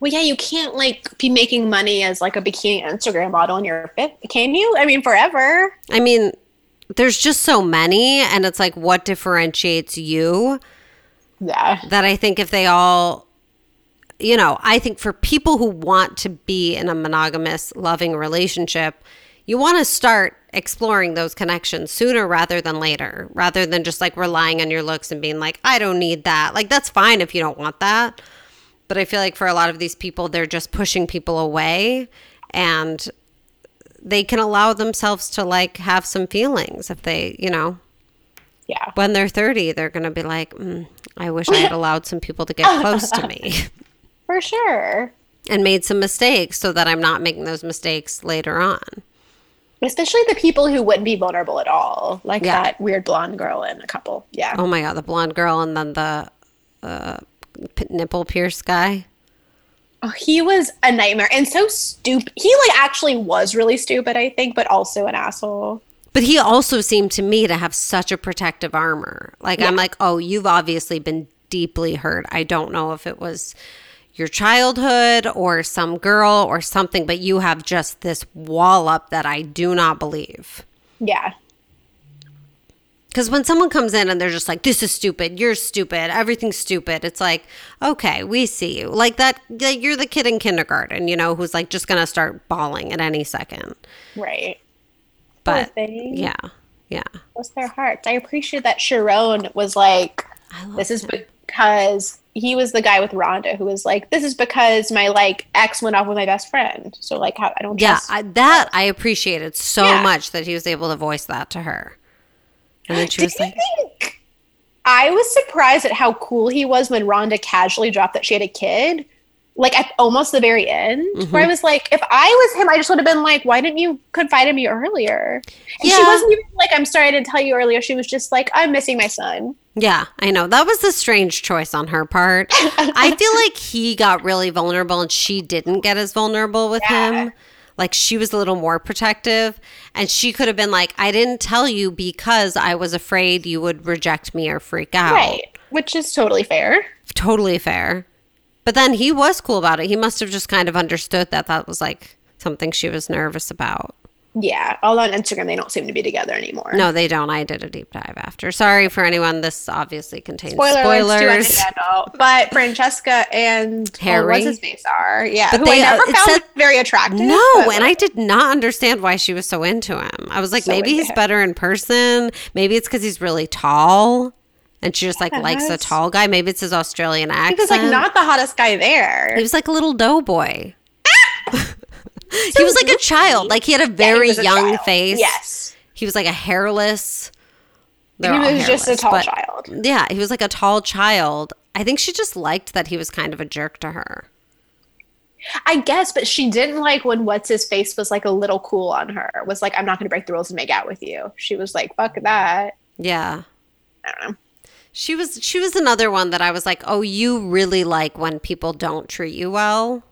Well, yeah, you can't like be making money as like a bikini Instagram model in your fit, can you? I mean, forever. I mean, there's just so many, and it's like, what differentiates you? Yeah. That I think if they all, you know, I think for people who want to be in a monogamous, loving relationship, you want to start exploring those connections sooner rather than later, rather than just like relying on your looks and being like, I don't need that. Like, that's fine if you don't want that. But I feel like for a lot of these people, they're just pushing people away and they can allow themselves to like have some feelings if they, you know, yeah. When they're 30, they're going to be like, mm, I wish I had allowed some people to get close to me. For sure. And made some mistakes so that I'm not making those mistakes later on especially the people who wouldn't be vulnerable at all, like yeah. that weird blonde girl in a couple. Yeah. Oh my god, the blonde girl and then the uh, nipple pierce guy. Oh, he was a nightmare and so stupid. He like actually was really stupid, I think, but also an asshole. But he also seemed to me to have such a protective armor. Like yeah. I'm like, oh, you've obviously been deeply hurt. I don't know if it was your childhood or some girl or something, but you have just this wall up that I do not believe. Yeah. Because when someone comes in and they're just like, this is stupid, you're stupid, everything's stupid, it's like, okay, we see you. Like that, like you're the kid in kindergarten, you know, who's like just going to start bawling at any second. Right. But yeah, yeah. Bless their hearts. I appreciate that Sharron was like, this is because he was the guy with Rhonda who was like, "This is because my like ex went off with my best friend." So like, how I don't. Yeah, I, that I appreciated so yeah. much that he was able to voice that to her. And then she Did was like, think, "I was surprised at how cool he was when Rhonda casually dropped that she had a kid." Like at almost the very end mm-hmm. where I was like, if I was him, I just would have been like, why didn't you confide in me earlier? And yeah. she wasn't even like, I'm sorry I didn't tell you earlier. She was just like, I'm missing my son. Yeah, I know. That was a strange choice on her part. I feel like he got really vulnerable and she didn't get as vulnerable with yeah. him. Like she was a little more protective and she could have been like, I didn't tell you because I was afraid you would reject me or freak out. Right. Which is totally fair. Totally fair. But then he was cool about it. He must have just kind of understood that that was like something she was nervous about. Yeah, although on Instagram they don't seem to be together anymore. No, they don't. I did a deep dive after. Sorry for anyone. This obviously contains Spoiler spoilers. but Francesca and Harry, oh, what's his face are yeah, but they I never uh, found said, very attractive. No, and I did not understand why she was so into him. I was like, so maybe he's him. better in person. Maybe it's because he's really tall and she just like yes. likes a tall guy. Maybe it's his Australian accent. He was like not the hottest guy there. He was like a little doughboy. he was like a child. Like he had a very yeah, young a face. Yes. He was like a hairless. He was hairless, just a tall child. Yeah, he was like a tall child. I think she just liked that he was kind of a jerk to her. I guess, but she didn't like when what's his face was like a little cool on her. Was like, I'm not going to break the rules and make out with you. She was like, fuck that. Yeah. I don't know. She was she was another one that I was like, "Oh, you really like when people don't treat you well."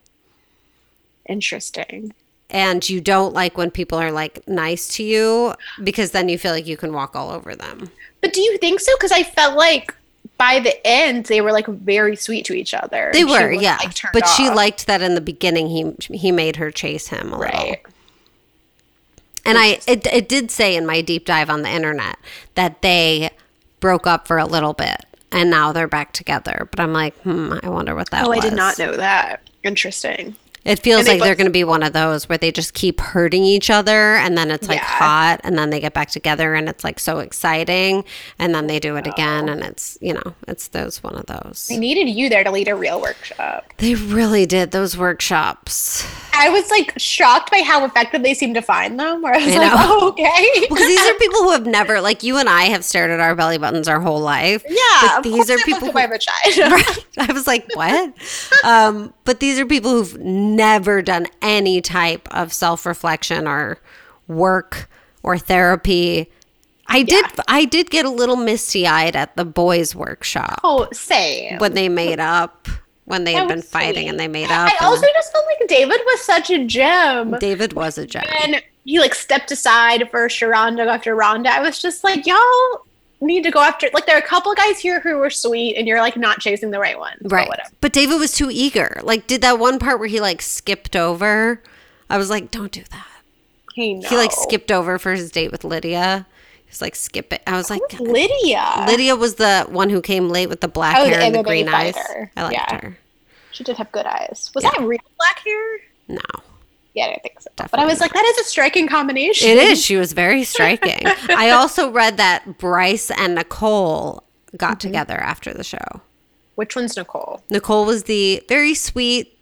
Interesting. And you don't like when people are like nice to you because then you feel like you can walk all over them. But do you think so? Because I felt like by the end they were like very sweet to each other. They were, was, yeah. Like, but off. she liked that in the beginning he he made her chase him a right. little. And I it, it did say in my deep dive on the internet that they broke up for a little bit and now they're back together. But I'm like, hmm, I wonder what that oh, was. I did not know that. Interesting. It feels like both- they're going to be one of those where they just keep hurting each other and then it's like yeah. hot and then they get back together and it's like so exciting and then they do it oh. again and it's, you know, it's those one of those. They needed you there to lead a real workshop. They really did those workshops. I was like shocked by how effective they seemed to find them. Where I was I like, oh, okay. because these are people who have never, like you and I have stared at our belly buttons our whole life. Yeah. these are people. Who, right, I was like, what? um, but these are people who've never done any type of self reflection or work or therapy. I did yeah. I did get a little misty eyed at the boys workshop. Oh, same. When they made up. When they that had been fighting sweet. and they made up. I also just felt like David was such a gem. David was a gem. And he like stepped aside for Sharonda after Rhonda. I was just like, y'all need to go after like there are a couple guys here who were sweet and you're like not chasing the right one right but, but david was too eager like did that one part where he like skipped over i was like don't do that he, he like skipped over for his date with lydia He's like skip it. I was like Lydia. Lydia was the one who came late with the black oh, hair and the green eyes. I liked yeah. her. She did have good eyes. Was yeah. that real black hair? No. Yeah, I think so. Definitely. But I was like, that is a striking combination. It is. She was very striking. I also read that Bryce and Nicole got mm-hmm. together after the show. Which one's Nicole? Nicole was the very sweet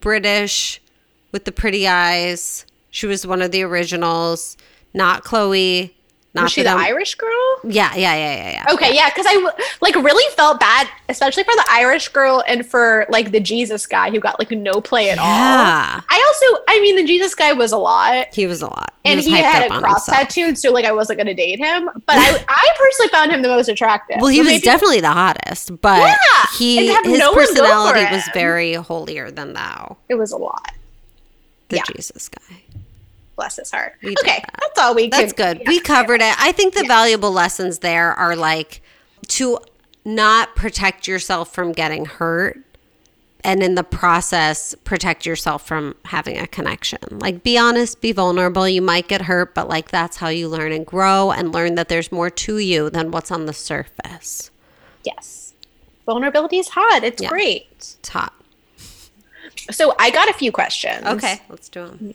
British with the pretty eyes. She was one of the originals, not Chloe. Not was she the Irish girl? Yeah, yeah, yeah, yeah, yeah. Okay, yeah, because I like really felt bad, especially for the Irish girl and for like the Jesus guy who got like no play at yeah. all. I also, I mean, the Jesus guy was a lot. He was a lot, he and he had a cross tattoo, so like I wasn't gonna date him. But I, I personally found him the most attractive. Well, he so was maybe, definitely the hottest, but yeah, he his no personality was very holier than thou. It was a lot. The yeah. Jesus guy bless his heart. We okay, that. that's all we. That's good. We covered it. I think the yeah. valuable lessons there are like to not protect yourself from getting hurt and in the process protect yourself from having a connection like be honest be vulnerable you might get hurt but like that's how you learn and grow and learn that there's more to you than what's on the surface yes vulnerability is hot it's yeah. great it's hot so i got a few questions okay let's do them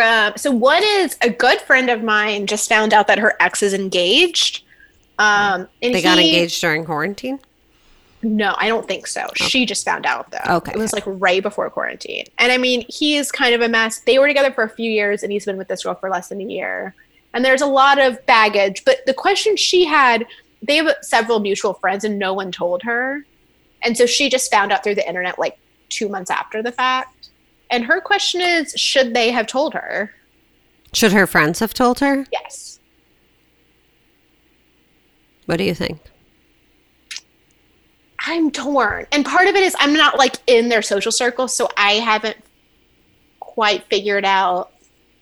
uh, so what is a good friend of mine just found out that her ex is engaged. Um, and they got engaged during quarantine. No, I don't think so. Okay. She just found out though. Okay, it was like right before quarantine, and I mean, he is kind of a mess. They were together for a few years, and he's been with this girl for less than a year. And there's a lot of baggage. But the question she had, they have several mutual friends, and no one told her, and so she just found out through the internet like two months after the fact. And her question is should they have told her? Should her friends have told her? Yes. What do you think? I'm torn. And part of it is I'm not like in their social circle, so I haven't quite figured out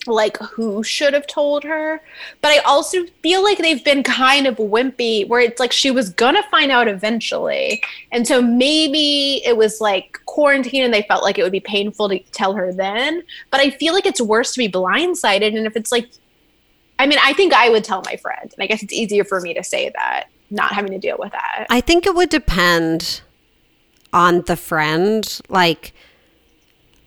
like who should have told her. But I also feel like they've been kind of wimpy where it's like she was gonna find out eventually. And so maybe it was like quarantine and they felt like it would be painful to tell her then. But I feel like it's worse to be blindsided. And if it's like I mean, I think I would tell my friend. And I guess it's easier for me to say that, not having to deal with that. I think it would depend on the friend. Like,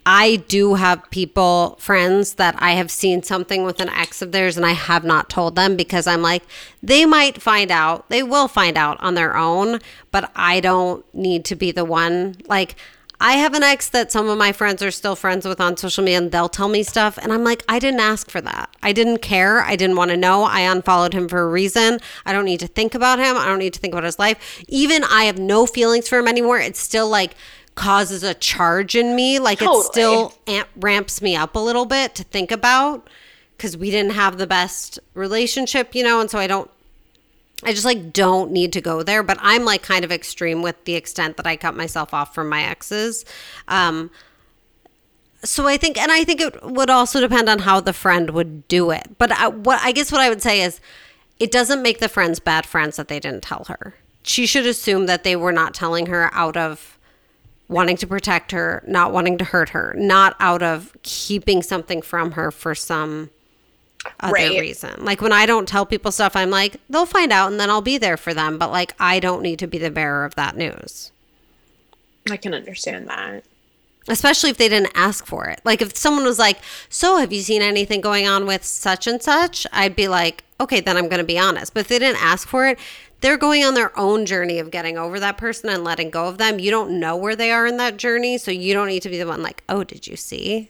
I do have people, friends that I have seen something with an ex of theirs and I have not told them because I'm like, they might find out. They will find out on their own, but I don't need to be the one. Like, I have an ex that some of my friends are still friends with on social media and they'll tell me stuff. And I'm like, I didn't ask for that. I didn't care. I didn't want to know. I unfollowed him for a reason. I don't need to think about him. I don't need to think about his life. Even I have no feelings for him anymore. It's still like, causes a charge in me. Like Totally. it still amp- ramps me up a little bit to think about because we didn't have the best relationship, you know, and so I don't. I just like don't need to go there, but I'm like kind of extreme with the extent that I cut myself off from my exes. Um, so I think, and I think it would also depend on how the friend would do it. But I, what I guess what I would say is, it doesn't make the friends bad friends that they didn't tell her. She should assume that they were not telling her out of wanting to protect her, not wanting to hurt her, not out of keeping something from her for some other Right. reason. Like when I don't tell people stuff, I'm like, they'll find out and then I'll be there for them. But like, I don't need to be the bearer of that news, I can understand that. especially if they didn't ask for it. Like if someone was like, so have you seen anything going on with such and such? I'd be like, okay, then I'm going to be honest. But if they didn't ask for it, they're going on their own journey of getting over that person and letting go of them. You don't know where they are in that journey. So you don't need to be the one like, oh, did you see?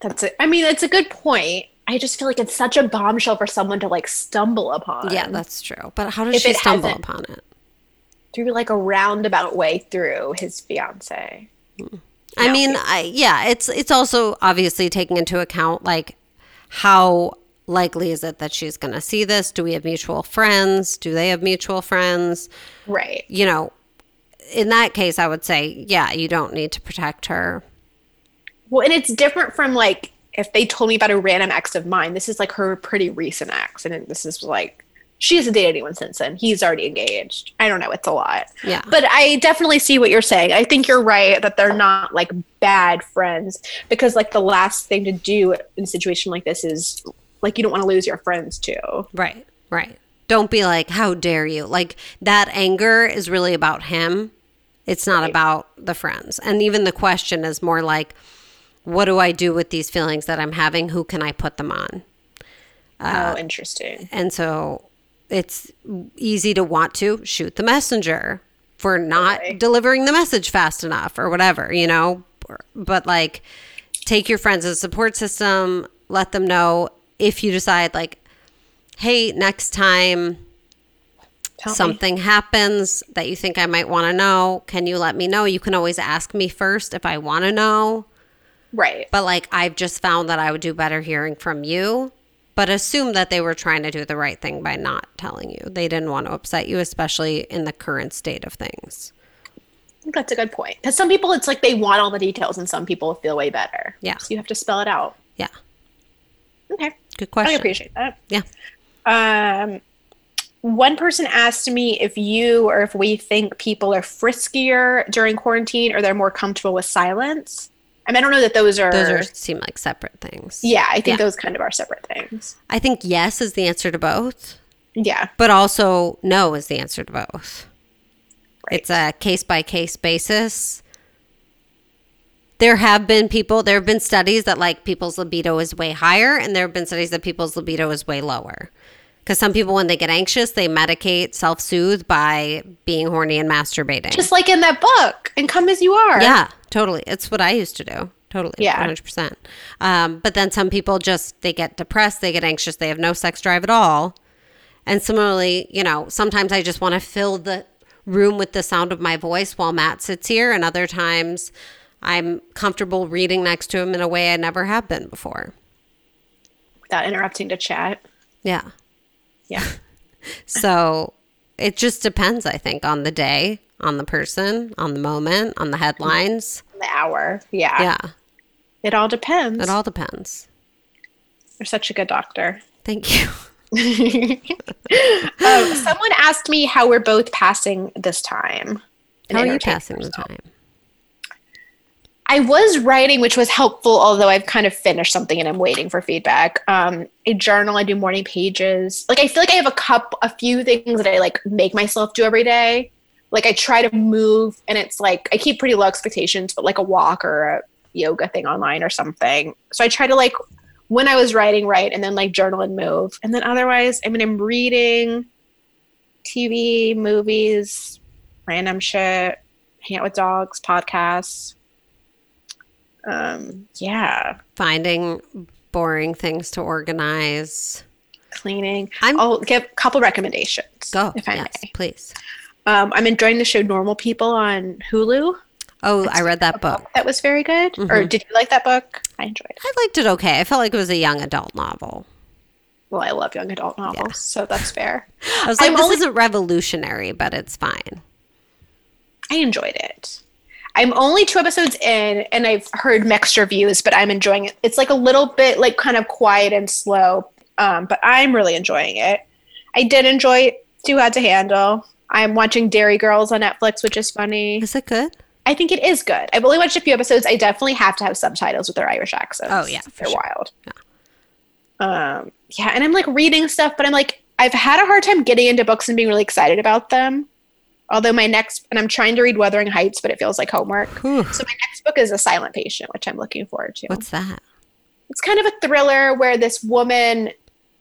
That's it. I mean, it's a good point. I just feel like it's such a bombshell for someone to like stumble upon. Yeah, that's true. But how did If she stumble upon it? through like a roundabout way through his fiance. I Yeah. mean, I, yeah, it's it's also obviously taking into account like how likely is it that she's going to see this? Do we have mutual friends? Do they have mutual friends? Right. You know, in that case, I would say, yeah, you don't need to protect her. Well, and it's different from like if they told me about a random ex of mine. This is like her pretty recent ex, and this is like she hasn't dated anyone since then. He's already engaged. I don't know. It's a lot. Yeah. But I definitely see what you're saying. I think you're right that they're not like bad friends because like the last thing to do in a situation like this is like you don't want to lose your friends too. Right, right. Don't be like, how dare you? Like that anger is really about him. It's not Right. about the friends. And even the question is more like, what do I do with these feelings that I'm having? Who can I put them on? oh, uh, interesting. And so it's easy to want to shoot the messenger for not Totally. delivering the message fast enough or whatever, you know? But like, take your friends as a support system, let them know if you decide, like, hey, next time Tell me. something happens that you think I might want to know, can you let me know? You can always ask me first if I want to know. Right. But like, I've just found that I would do better hearing from you. But assume that they were trying to do the right thing by not telling you. They didn't want to upset you, especially in the current state of things. That's a good point. Because some people, it's like they want all the details, and some people feel way better. Yeah. So you have to spell it out. Yeah. Okay. Good question. I appreciate that. Yeah. Um, one person asked me if you or if we think people are friskier during quarantine or they're more comfortable with silence. I mean, I don't know that those are. Those are seem like separate things. yeah, I think Yeah. those kind of are separate things. I think yes is the answer to both, Yeah. but also no is the answer to both. Right. It's a case by case basis. There have been people, there have been studies that like people's libido is way higher, and there have been studies that people's libido is way lower. Because some people, when they get anxious, they medicate, self soothe by being horny and masturbating. Just like in that book, and come as you are. Yeah, totally. It's what I used to do. Totally. Yeah. 100%. Um, but then some people just, they get depressed, they get anxious, they have no sex drive at all. And similarly, you know, sometimes I just want to fill the room with the sound of my voice while Matt sits here, and other times I'm comfortable reading next to him in a way I never have been before. Without interrupting to chat. Yeah. Yeah. So it just depends, I think, on the day, on the person, on the moment, on the headlines. The hour. Yeah. Yeah, It all depends. it all depends. You're such a good doctor. Thank you. um, someone asked me how we're both passing this time. How are you passing the time? I was writing, which was helpful, although I've kind of finished something and I'm waiting for feedback. Um, a journal, I do morning pages. Like I feel like I have a cup, a few things that I like make myself do every day. Like I try to move, and it's like I keep pretty low expectations, but like a walk or a yoga thing online or something. So I try to like when I was writing, write, and then like journal and move, and then otherwise, I mean, I'm reading, TV, movies, random shit, hang out with dogs, podcasts. Um, yeah, Finding boring things to organize. cleaning. I'm- I'll give a couple recommendations. Go. if I yes, may. please. Um, I'm enjoying the show Normal People on Hulu. Oh, I read that book. That was very good. Or Mhm. did you like that book? I enjoyed it. I liked it okay. I felt like it was a young adult novel. Well, I love young adult novels, so that's fair. I was like, I'm this only- isn't revolutionary, but it's fine. I enjoyed it. I'm only two episodes in, and I've heard mixed reviews, but I'm enjoying it. It's like a little bit like kind of quiet and slow, um, but I'm really enjoying it. I did enjoy Too Hot to Handle. I'm watching Derry Girls on Netflix, which is funny. Is it good? I think it is good. I've only watched a few episodes. I definitely have to have subtitles with their Irish accents. Oh, yeah, they're sure. wild. Um, yeah, and I'm like reading stuff, but I'm like, I've had a hard time getting into books and being really excited about them. Although my next, and I'm trying to read Wuthering Heights, but it feels like homework. Whew. So my next book is A Silent Patient, which I'm looking forward to. What's that? It's kind of a thriller where this woman,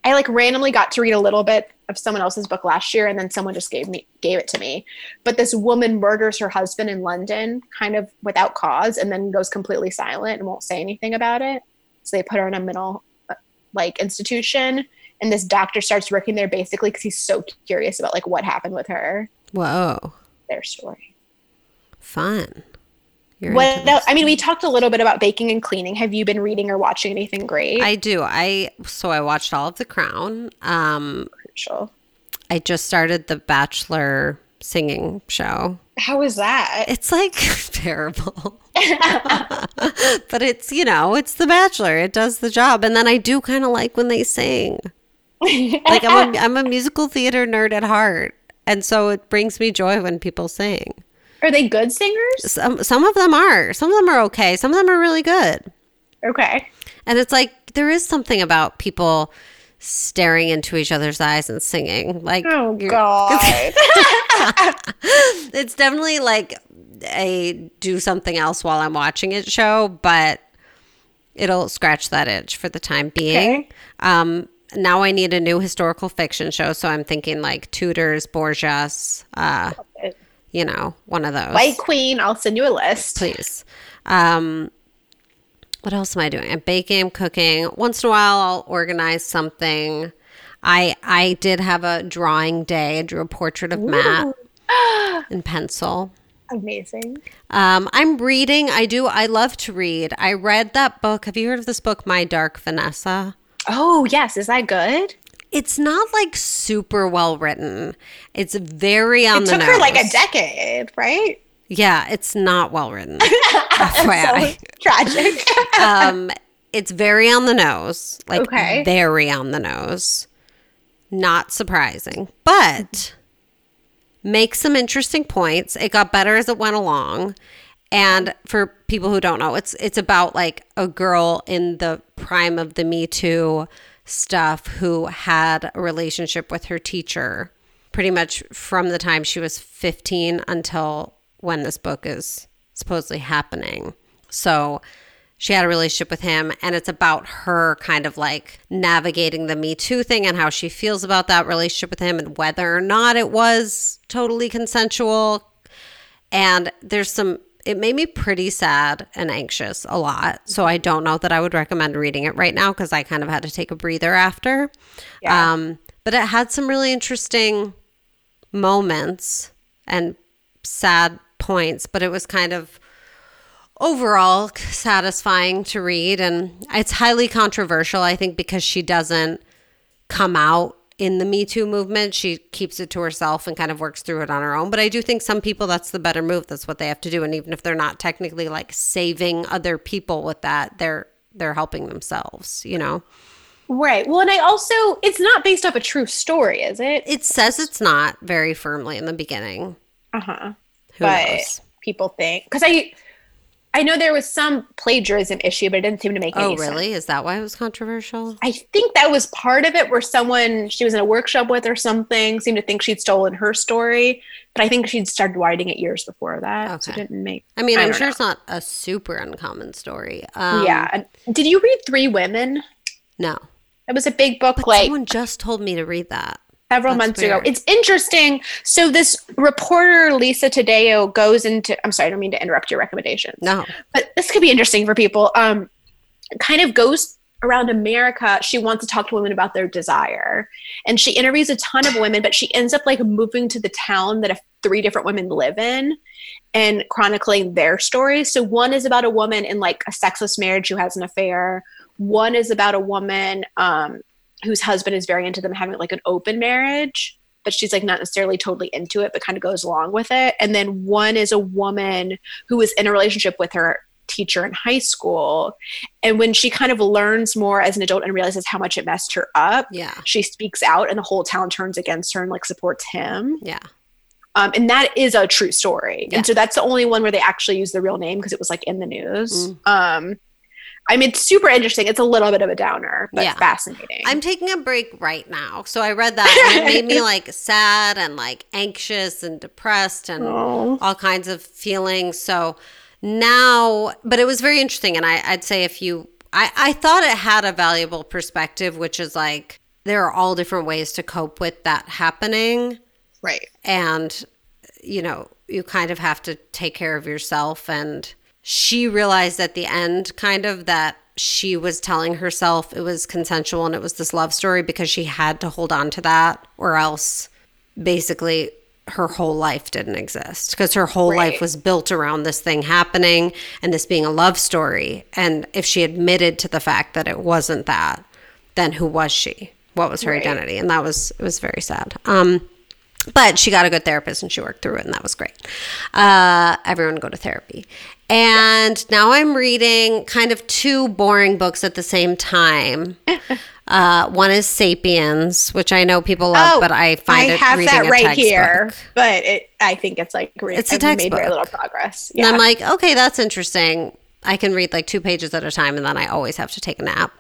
I like randomly got to read a little bit of someone else's book last year, and then someone just gave me gave it to me. But this woman murders her husband in London, kind of without cause, and then goes completely silent and won't say anything about it. So they put her in a mental uh, like institution, and this doctor starts working there basically because he's so curious about like what happened with her, Whoa. their story. Fun. You're What else? I mean, we talked a little bit about baking and cleaning. Have you been reading or watching anything great? I do. I so I watched all of The Crown. Um, Crucial. I just started the Bachelor singing show. How was that? It's like terrible. but it's, you know, it's The Bachelor. It does the job. And then I do kind of like when they sing. Like I'm a, I'm a musical theater nerd at heart. And so it brings me joy when people sing. Are they good singers? Some some of them are. Some of them are okay. Some of them are really good. Okay. And it's like there is something about people staring into each other's eyes and singing. Like Oh God. it's definitely like a do something else while I'm watching it show, but it'll scratch that itch for the time being. Okay. Um, now I need a new historical fiction show, so I'm thinking like Tudors, Borgias, uh, you know, one of those. White Queen. I'll send you a list. please. Um, what else am I doing? I'm baking, I'm cooking. Once in a while, I'll organize something. I I did have a drawing day. I drew a portrait of Matt in pencil. Amazing. Um, I'm reading. I do. I love to read. I read that book. Have you heard of this book, My Dark Vanessa? Oh yes, is that good? It's not like super well written. It's very on the nose. It the took nose. her like a decade, right? Yeah, it's not well written. FYI. Tragic. um, it's very on the nose, like Okay. very on the nose. Not surprising, but makes some interesting points. It got better as it went along. And for people who don't know, it's it's about like a girl in the prime of the Me Too stuff who had a relationship with her teacher pretty much from the time she was 15 until when this book is supposedly happening. So she had a relationship with him, and it's about her kind of like navigating the Me Too thing and how she feels about that relationship with him and whether or not it was totally consensual. And there's some, it made me pretty sad and anxious a lot. So I don't know that I would recommend reading it right now because I kind of had to take a breather after. Yeah. Um, but it had some really interesting moments and sad points, but it was kind of overall satisfying to read. And it's highly controversial, I think, because she doesn't come out in the Me Too movement. She keeps it to herself and kind of works through it on her own. But I do think some people that's the better move. That's what they have to do. And even if they're not technically like saving other people with that, they're they're helping themselves, you know? Right. Well, and I also, it's not based off a true story, is it? It says it's not very firmly in the beginning. Uh huh. Who But knows? people think because I, I know there was some plagiarism issue, but it didn't seem to make Oh, any sense. Oh, really? Is that why it was controversial? I think that was part of it, where someone she was in a workshop with or something seemed to think she'd stolen her story, but I think she'd started writing it years before that, so it Okay. didn't make. I mean, I I'm sure know. it's not a super uncommon story. Um, yeah. Did you read Three Women? No. It was a big book, But like someone just told me to read that. Several That's months ago. It's interesting. So this reporter Lisa Taddeo goes into. I'm sorry, I don't mean to interrupt your recommendations. No. but this could be interesting for people. Um, kind of goes around America. She wants to talk to women about their desire, and she interviews a ton of women. But she ends up like moving to the town that a, three different women live in, and chronicling their stories. So one is about a woman in like a sexless marriage who has an affair. One is about a woman um, whose husband is very into them having like an open marriage but she's like not necessarily totally into it but kind of goes along with it and then one is a woman who was in a relationship with her teacher in high school and when she kind of learns more as an adult and realizes how much it messed her up Yeah. she speaks out and the whole town turns against her and like supports him Yeah. um, and that is a true story Yeah. and so that's the only one where they actually use the real name because it was like in the news Mm. um, i mean it's super interesting it's a little bit of a downer but Yeah. fascinating I'm taking a break right now. So I read that and it made me like sad and like anxious and depressed and Oh. all kinds of feelings. So now, but it was very interesting. And I, I'd say if you, I, I thought it had a valuable perspective, which is like there are all different ways to cope with that happening. right and you know you kind of have to take care of yourself and she realized at the end kind of that she was telling herself it was consensual and it was this love story because she had to hold on to that or else basically her whole life didn't exist. Because her whole life was built around this thing happening and this being a love story. And if she admitted to the fact that it wasn't that then who was she? What was her Right. identity? And that was it was very sad. Um but she got a good therapist and she worked through it and that was great. Uh, everyone go to therapy and now i'm reading kind of two boring books at the same time uh, one is sapiens which i know people love but i find Oh, I it have reading that a right textbook. here, but it, I think it's like re- It's a I've made very little progress. and i'm like okay that's interesting I can read like two pages at a time and then I always have to take a nap.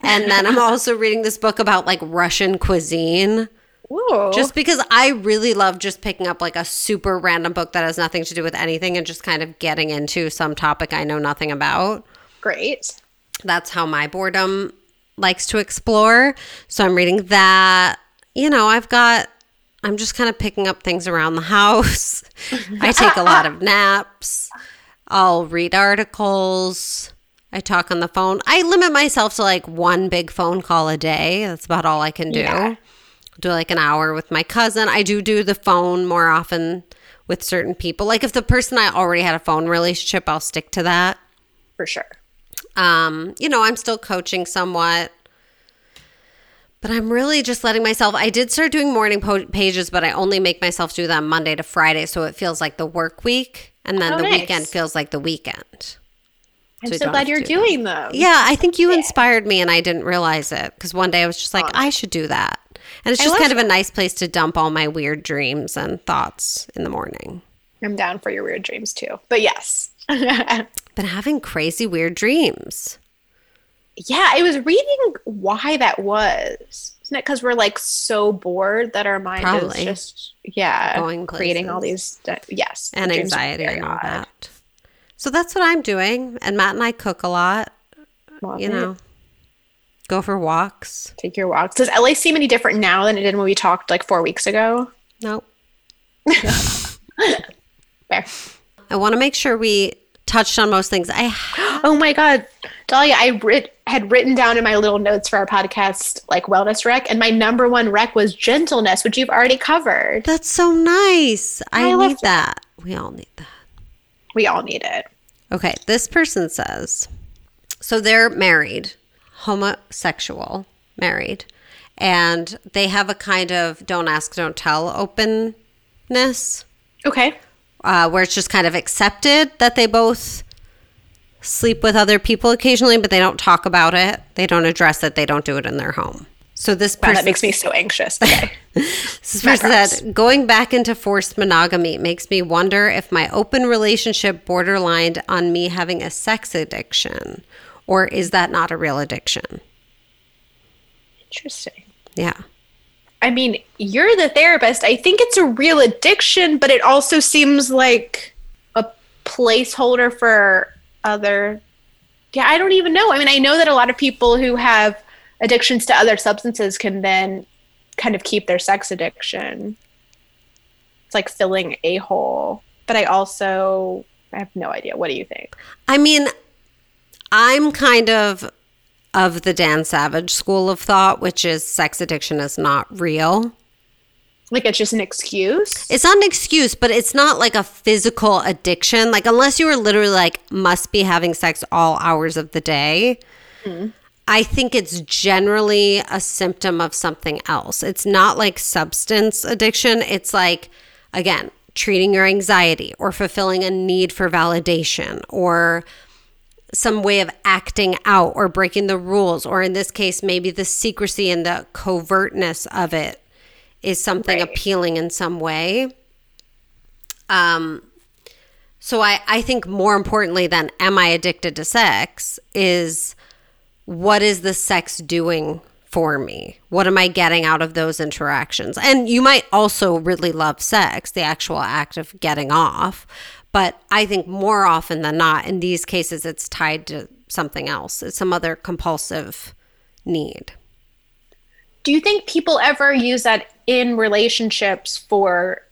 And then I'm also reading this book about like Russian cuisine. Ooh, just because I really love just picking up like a super random book that has nothing to do with anything and just kind of getting into some topic I know nothing about. great. That's how my boredom likes to explore. So I'm reading that. You know, I've got, I'm just kind of picking up things around the house. I take a lot of naps. I'll read articles. I talk on the phone. I limit myself to like one big phone call a day. That's about all I can do Yeah. Do like an hour with my cousin. I do do the phone more often with certain people. Like if the person I already had a phone relationship, I'll stick to that. For sure. Um, you know, I'm still coaching somewhat. But I'm really just letting myself. I did start doing morning po- pages, but I only make myself do them Monday to Friday, so it feels like the work week, and then Oh, the nice. weekend feels like the weekend. I'm So so glad you're do doing them. Yeah, I think you inspired me, and I didn't realize it because one day I was just like, I should do that, and it's just kind of a nice place to dump all my weird dreams and thoughts in the morning. I'm down for your weird dreams too. But yes. Been having crazy weird dreams. Yeah, I was reading why that was. Isn't it because we're like so bored that our mind Probably. is just yeah Going creating all these yes and the dreams are anxiety and all odd. that. So that's what I'm doing. And Matt and I cook a lot, Love you it. know, go for walks. take your walks. Does LA seem any different now than it did when we talked like four weeks ago? Nope. Fair. I want to make sure we touched on most things. I Oh my god, Dahlia, I read had written down in my little notes for our podcast like wellness rec and my number one rec was gentleness which you've already covered That's so nice. I, I need that. We all need that. we all need it Okay, this person says so they're married, homosexual, married, and they have a kind of don't ask, don't tell openness okay. uh, where it's just kind of accepted that they both sleep with other people occasionally, but they don't talk about it, they don't address it, they don't do it in their home. So this wow, that makes me so anxious okay This person said, going back into forced monogamy makes me wonder if my open relationship borderlined on me having a sex addiction, or is that not a real addiction? interesting Yeah. I mean, you're the therapist. I think it's a real addiction, but it also seems like a placeholder for other. Yeah, I don't even know. I mean, I know that a lot of people who have addictions to other substances can then kind of keep their sex addiction. It's like filling a hole. But I also I have no idea. What do you think? I mean, I'm kind of of the Dan Savage school of thought, which is sex addiction is not real. Like it's just an excuse? It's not an excuse, but it's not like a physical addiction. Like, unless you were literally like, must be having sex all hours of the day, mm-hmm. I think it's generally a symptom of something else. It's not like substance addiction. It's like, again, treating your anxiety or fulfilling a need for validation or some way of acting out or breaking the rules, or in this case, maybe the secrecy and the covertness of it is something Right. appealing in some way. Um, so I, I think more importantly than am I addicted to sex is what is the sex doing for me? What am I getting out of those interactions? And you might also really love sex, the actual act of getting off. But I think more often than not, in these cases, it's tied to something else. It's some other compulsive need. do you think people ever use that in relationships for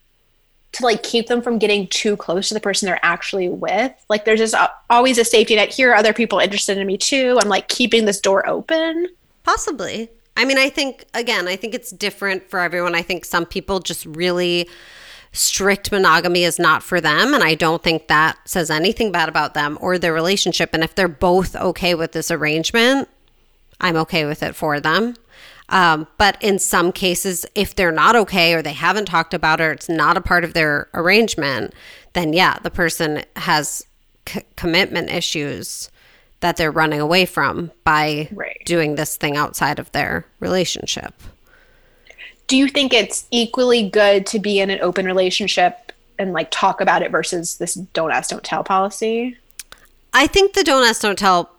to like keep them from getting too close to the person they're actually with like there's just always a safety net here are other people interested in me too i'm like keeping this door open Possibly. I mean, I think, again, I think it's different for everyone. I think some people just really strict monogamy is not for them. And I don't think that says anything bad about them or their relationship. And if they're both okay with this arrangement, I'm okay with it for them. Um, but in some cases, if they're not okay or they haven't talked about it, or it's not a part of their arrangement, then yeah, the person has c- commitment issues that they're running away from by Right. doing this thing outside of their relationship. Do you think it's equally good to be in an open relationship and like talk about it versus this don't ask don't tell policy I think the don't ask, don't tell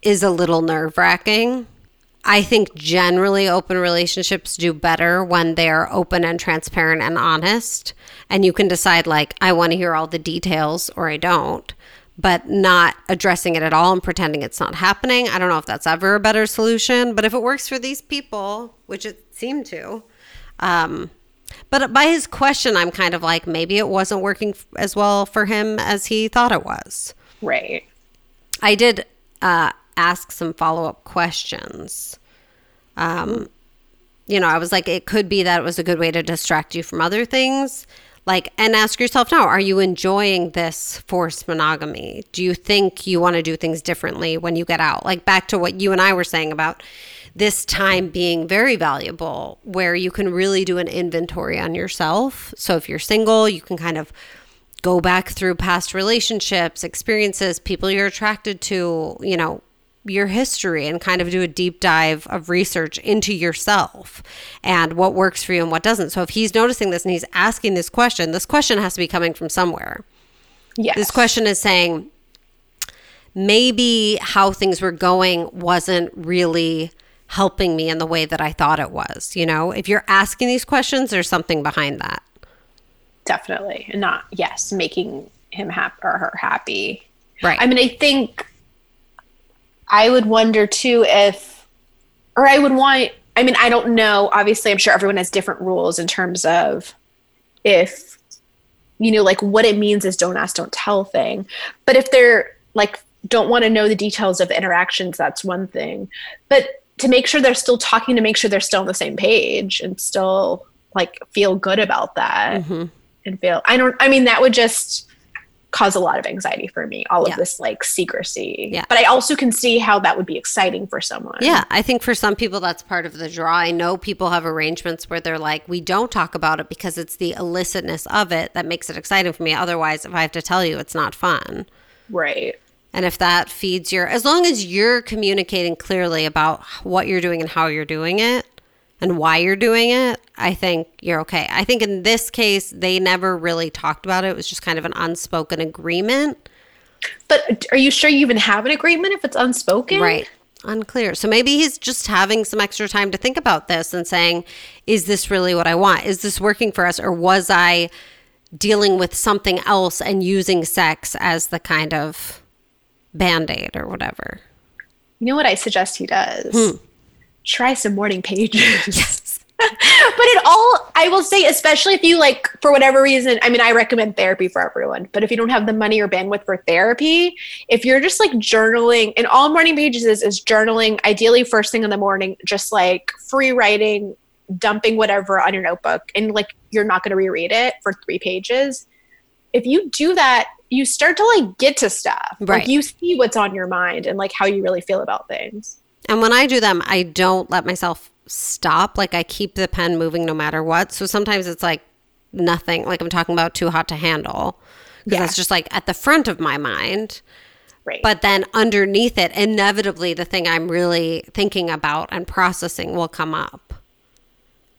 is a little nerve wracking. I think generally open relationships do better when they're open and transparent and honest. And you can decide, like, I want to hear all the details or I don't, but not addressing it at all and pretending it's not happening. I don't know if that's ever a better solution, but if it works for these people, which it seemed to, um, but by his question, I'm kind of like, maybe it wasn't working f- as well for him as he thought it was. right I did uh, ask some follow up questions. Um, you know, I was like, it could be that it was a good way to distract you from other things. Like, and ask yourself now, are you enjoying this forced monogamy? Do you think you want to do things differently when you get out? Like, back to what you and I were saying about this time being very valuable, where you can really do an inventory on yourself. So, if you're single, you can kind of go back through past relationships, experiences, people you're attracted to, you know, your history and kind of do a deep dive of research into yourself and what works for you and what doesn't. So if he's noticing this and he's asking this question, this question has to be coming from somewhere. yes This question is saying maybe how things were going wasn't really helping me in the way that I thought it was. You know, if you're asking these questions, there's something behind that. definitely and not yes making him happy or her happy Right. i mean i think i would wonder too if or i would want i mean i don't know obviously i'm sure everyone has different rules in terms of if you know like what it means is don't ask don't tell thing but if they're like don't want to know the details of the interactions, that's one thing. But to make sure they're still talking, to make sure they're still on the same page and still like feel good about that mm-hmm. and feel, I don't, I mean, that would just, cause a lot of anxiety for me all yeah. of this like secrecy. Yeah. But i also can see how that would be exciting for someone. Yeah i think for some people that's part of the draw. I know people have arrangements where they're like we don't talk about it because it's the illicitness of it that makes it exciting for me. Otherwise if i have to tell you it's not fun. Right and if that feeds your as long as you're communicating clearly about what you're doing and how you're doing it and why you're doing it, I think you're okay. I think in this case, they never really talked about it. It was just kind of an unspoken agreement. But are you sure you even have an agreement if it's unspoken? Right. Unclear. So maybe he's just having some extra time to think about this and saying, is this really what I want? Is this working for us? Or was I dealing with something else and using sex as the kind of band aid or whatever? You know what I suggest he does? Hmm try some morning pages. Yes. but it all, I will say, especially if you like, for whatever reason, I mean, I recommend therapy for everyone, but if you don't have the money or bandwidth for therapy, if you're just like journaling, and all morning pages is, is journaling, ideally first thing in the morning, just like free writing, dumping whatever on your notebook, and like you're not going to reread it for three pages. If you do that, you start to like get to stuff. Right. Like you see what's on your mind and like how you really feel about things. And when I do them, I don't let myself stop. Like I keep the pen moving no matter what. So sometimes it's like nothing, like I'm talking about too hot to handle. Because yeah. that's just like at the front of my mind. Right. But then underneath it, inevitably, the thing I'm really thinking about and processing will come up.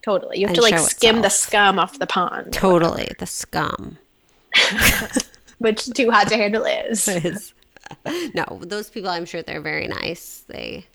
Totally. You have to like skim itself. the scum off the pond. Totally. The scum. Which too hot to handle is. is. No, those people, I'm sure they're very nice. They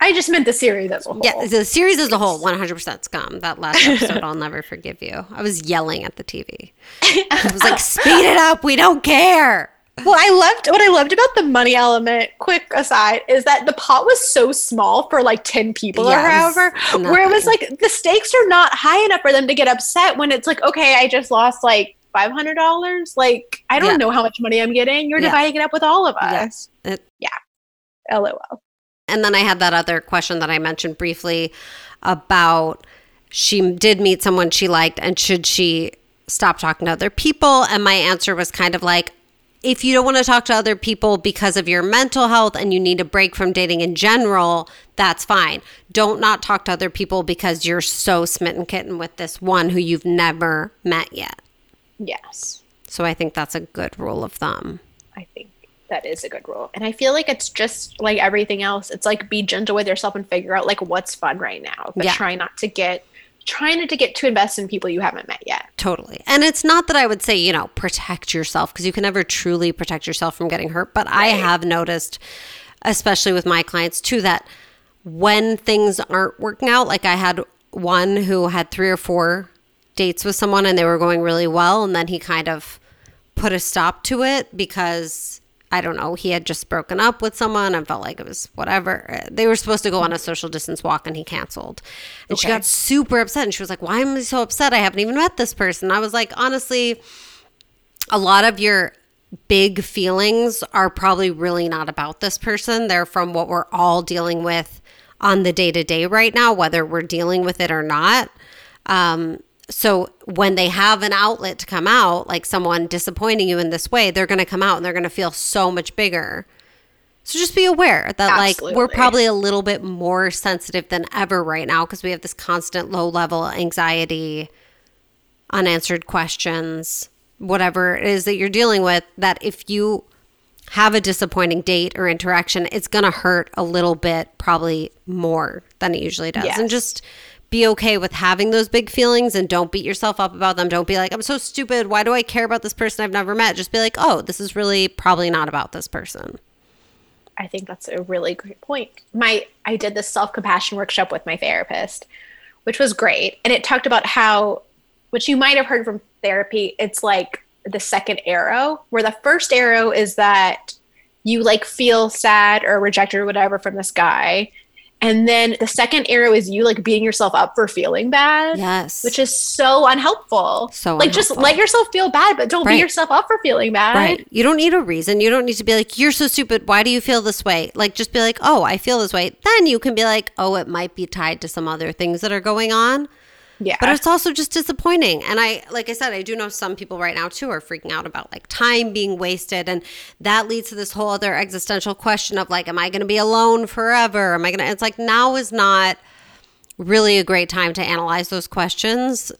I just meant the series as a whole. Yeah, the series as a whole, 100% scum. That last episode, I'll never forgive you. I was yelling at the TV. I was like, speed it up. We don't care. Well, I loved what I loved about the money element. Quick aside is that the pot was so small for like 10 people yes, or however, where it was like the stakes are not high enough for them to get upset when it's like, okay, I just lost like $500. Like, I don't yeah. know how much money I'm getting. You're yeah. dividing it up with all of us. Yeah. It, yeah. LOL. And then I had that other question that I mentioned briefly about she did meet someone she liked and should she stop talking to other people? And my answer was kind of like, if you don't want to talk to other people because of your mental health and you need a break from dating in general, that's fine. Don't not talk to other people because you're so smitten kitten with this one who you've never met yet. Yes. So I think that's a good rule of thumb. I think that is a good rule. And I feel like it's just like everything else. It's like be gentle with yourself and figure out like what's fun right now. But yeah. try not to get trying not to get too invested in people you haven't met yet. Totally. And it's not that I would say, you know, protect yourself because you can never truly protect yourself from getting hurt. But right. I have noticed, especially with my clients too, that when things aren't working out, like I had one who had three or four dates with someone and they were going really well. And then he kind of put a stop to it because I don't know, he had just broken up with someone and felt like it was whatever. They were supposed to go on a social distance walk and he canceled. And okay. she got super upset and she was like, Why am I so upset? I haven't even met this person. I was like, Honestly, a lot of your big feelings are probably really not about this person. They're from what we're all dealing with on the day to day right now, whether we're dealing with it or not. Um, so when they have an outlet to come out, like someone disappointing you in this way, they're going to come out and they're going to feel so much bigger. So just be aware that Absolutely. like we're probably a little bit more sensitive than ever right now because we have this constant low level anxiety, unanswered questions, whatever it is that you're dealing with that if you have a disappointing date or interaction, it's going to hurt a little bit probably more than it usually does. Yes. And just be okay with having those big feelings and don't beat yourself up about them. Don't be like, I'm so stupid. Why do I care about this person I've never met? Just be like, oh, this is really probably not about this person. I think that's a really great point. My I did this self-compassion workshop with my therapist, which was great. And it talked about how which you might have heard from therapy, it's like the second arrow, where the first arrow is that you like feel sad or rejected or whatever from this guy And then the second arrow is you like beating yourself up for feeling bad. Yes. Which is so unhelpful. So like just let yourself feel bad, but don't Right. beat yourself up for feeling bad. Right. You don't need a reason. You don't need to be like, you're so stupid. Why do you feel this way? Like, just be like, oh, I feel this way. Then you can be like, oh, it might be tied to some other things that are going on. Yeah. But it's also just disappointing. And I, like I said, I do know some people right now too are freaking out about like time being wasted. And that leads to this whole other existential question of like, am I going to be alone forever? Am I going to, it's like now is not really a great time to analyze those questions.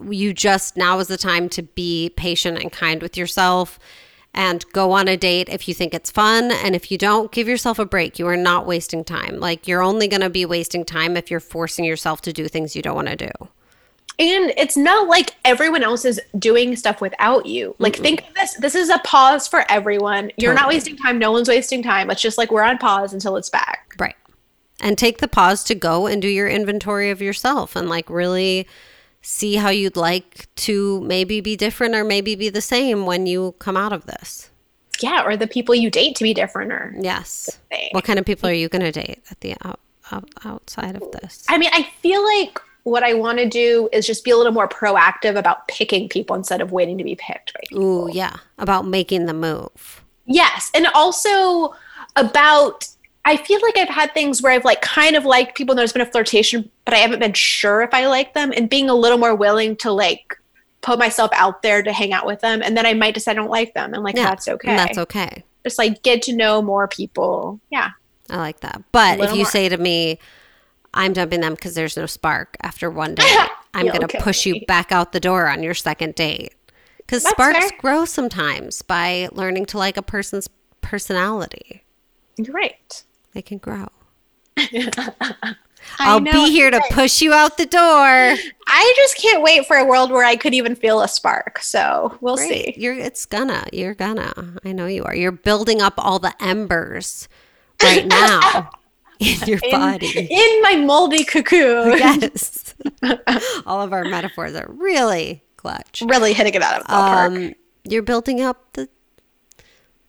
You just, now is the time to be patient and kind with yourself and go on a date if you think it's fun. And if you don't, give yourself a break. You are not wasting time. Like, you're only going to be wasting time if you're forcing yourself to do things you don't want to do. And it's not like everyone else is doing stuff without you. Like, think of this this is a pause for everyone. You're not wasting time. No one's wasting time. It's just like we're on pause until it's back. Right. And take the pause to go and do your inventory of yourself and like really see how you'd like to maybe be different or maybe be the same when you come out of this. Yeah, or the people you date to be different or Yes. What kind of people are you going to date at the out, out, outside of this? I mean, I feel like what I want to do is just be a little more proactive about picking people instead of waiting to be picked by people. Ooh, yeah. About making the move. Yes, and also about I feel like I've had things where I've like kind of liked people and there's been a flirtation, but I haven't been sure if I like them and being a little more willing to like put myself out there to hang out with them and then I might decide I don't like them and like Yeah. that's okay. That's okay. Just like get to know more people. Yeah. I like that. But if you more. say to me, I'm dumping them because there's no spark after one date, I'm going to push you back out the door on your second date. Because sparks fair. grow sometimes by learning to like a person's personality. You're right. They can grow. I'll be here to push you out the door. I just can't wait for a world where I could even feel a spark. So we'll Great. see. You're it's gonna. You're gonna. I know you are. You're building up all the embers right now in your In- body. in my moldy cocoon. yes. all of our metaphors are really clutch. Really hitting it out of the ballpark. Um, you're building up the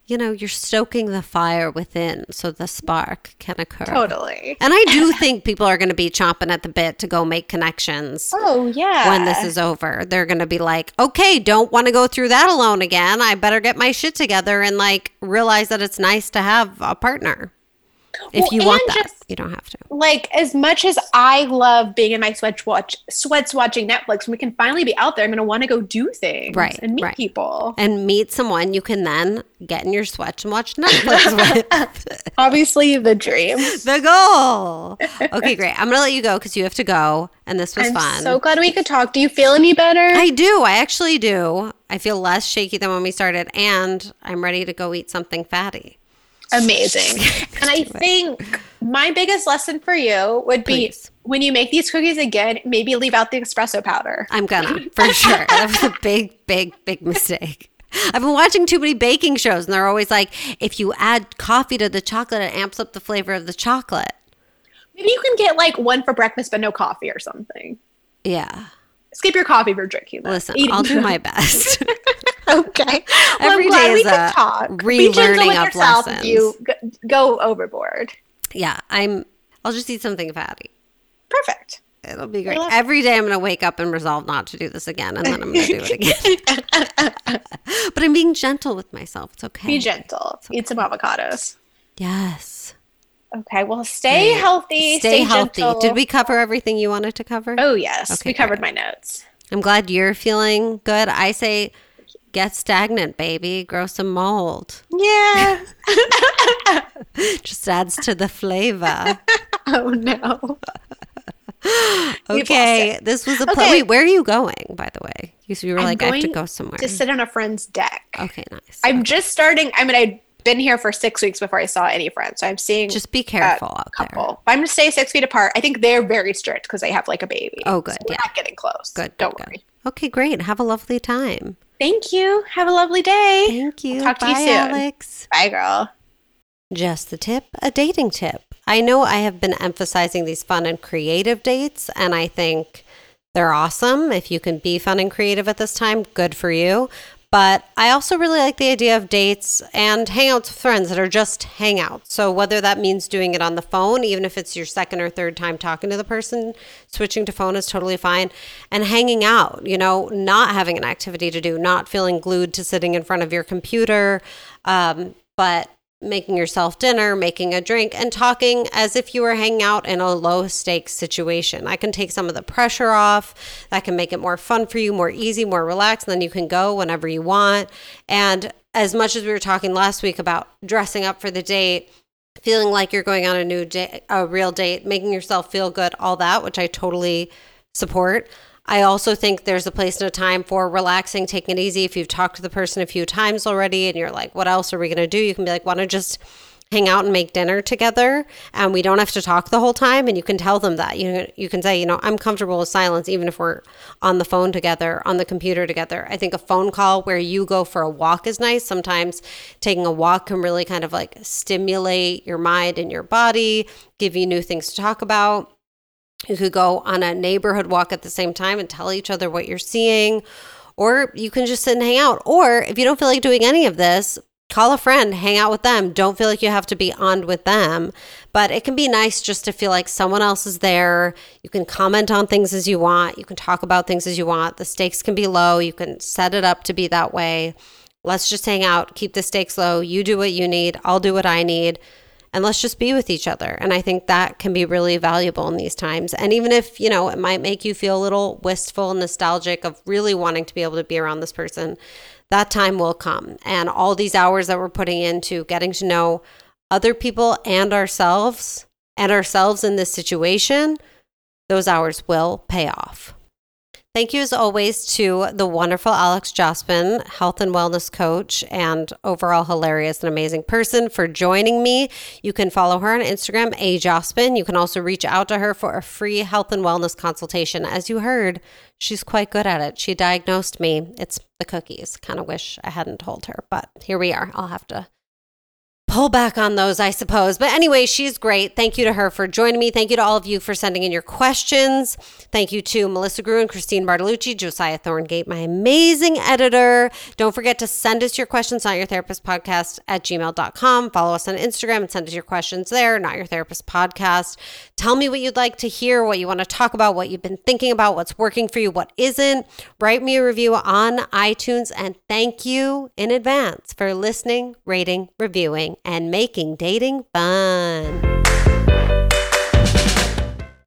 you know, you're stoking the fire within so the spark can occur. totally. And I do think people are going to be chomping at the bit to go make connections. Oh yeah. when this is over. They're going to be like, okay, don't want to go through that alone again. I better get my shit together and like realize that it's nice to have a partner. If Well, you want that, just- you don't have to. like as much as I love being in my sweats watch sweats watching Netflix, when we can finally be out there, I'm gonna want to go do things Right, and meet right. people. And meet someone you can then get in your sweats and watch Netflix with. Obviously, the dream. the goal. Okay, great. I'm going to let you go because you have to go. And this was I'm fun. so glad we could talk. Do you feel any better? I do. I actually do. I feel less shaky than when we started. And I'm ready to go eat something fatty. Amazing. and I think my biggest lesson for you would be Please. when you make these cookies again, maybe leave out the espresso powder. I'm gonna for sure. That was a big, big, big mistake. I've been watching too many baking shows, and they're always like, if you add coffee to the chocolate, it amps up the flavor of the chocolate. Maybe you can get like one for breakfast, but no coffee or something. Yeah. Skip your coffee for drinking. them. Listen, Eating I'll do them. my best. Okay. Well, Every day we is a talk. Be gentle relearning with of yourself lessons. You go, go overboard. yeah, I'm. I'll just eat something fatty. Perfect. It'll be great. Every day I'm going to wake up and resolve not to do this again, and then I'm going to do it again. but I'm being gentle with myself. It's okay. Be gentle. Eat some avocados. Yes. Okay. Well, stay healthy. Stay, healthy. gentle. Did we cover everything you wanted to cover? Oh yes, Okay, we covered my notes. I'm glad you're feeling good. I say get stagnant, baby. Grow some mold. Yeah. Just adds to the flavor. oh no. Okay, this was a play. Okay. Wait, where are you going, by the way? You, you were I'm like, I have to go somewhere. To sit on a friend's deck. okay, nice. I'm just starting. I mean, I'd been here for six weeks before I saw any friends, so I'm seeing Just be careful out there. couple. I'm going to stay six feet apart. I think they're very strict because they have like a baby. Oh, good, So we're yeah. not getting close. Good, Don't good, worry. good. Okay, great. Have a lovely time. Thank you. Have a lovely day. Thank you. talk to you soon. Alex. Bye, girl. Just the tip, a dating tip. I know I have been emphasizing these fun and creative dates, and I think they're awesome. If you can be fun and creative at this time, good for you. But I also really like the idea of dates and hangouts with friends that are just hangouts. So whether that means doing it on the phone, even if it's your second or third time talking to the person, switching to phone is totally fine. And hanging out, you know, not having an activity to do, not feeling glued to sitting in front of your computer, um, but making yourself dinner, making a drink, and talking as if you were hanging out in a low stakes situation. I can take some of the pressure off. That can make it more fun for you, more easy, more relaxed. And then you can go whenever you want. And as much as we were talking last week about dressing up for the date, feeling like you're going on a new date, a real date, making yourself feel good, all that, which I totally support. I also think there's a place and a time for relaxing, taking it easy. If you've talked to the person a few times already and you're like, what else are we going to do? You can be like, want to just hang out and make dinner together? And we don't have to talk the whole time and you can tell them that. You you can say you know I'm comfortable with silence even if we're on the phone together on the computer together. I think a phone call where you go for a walk is nice. Sometimes taking a walk can really kind of like stimulate your mind and your body give you new things to talk about you could go on a neighborhood walk at the same time and tell each other what you're seeing. Or you can just sit and hang out. Or if you don't feel like doing any of this, call a friend, hang out with them. Don't feel like you have to be on with them. But it can be nice just to feel like someone else is there. You can comment on things as you want. You can talk about things as you want. The stakes can be low. You can set it up to be that way. Let's just hang out, keep the stakes low. You do what you need. I'll do what I need and let's just be with each other. And I think that can be really valuable in these times. And even if, you know, it might make you feel a little wistful and nostalgic of really wanting to be able to be around this person, that time will come. And all these hours that we're putting into getting to know other people and ourselves and ourselves in this situation, those hours will pay off. Thank you, as always, to the wonderful Alex Jospin, health and wellness coach, and overall hilarious and amazing person, for joining me. You can follow her on Instagram, a Jospin. You can also reach out to her for a free health and wellness consultation. As you heard, she's quite good at it. She diagnosed me. It's the cookies. Kind of wish I hadn't told her, but here we are. I'll have to pull back on those, I suppose. But anyway, she's great. Thank you to her for joining me. Thank you to all of you for sending in your questions. Thank you to Melissa Gruen, Christine Bartolucci, Josiah Thorngate, my amazing editor. Don't forget to send us your questions, not your therapist podcast at gmail.com. Follow us on Instagram and send us your questions there, not your therapist podcast. Tell me what you'd like to hear, what you want to talk about, what you've been thinking about, what's working for you, what isn't. Write me a review on iTunes and thank you in advance for listening, rating, reviewing and making dating fun.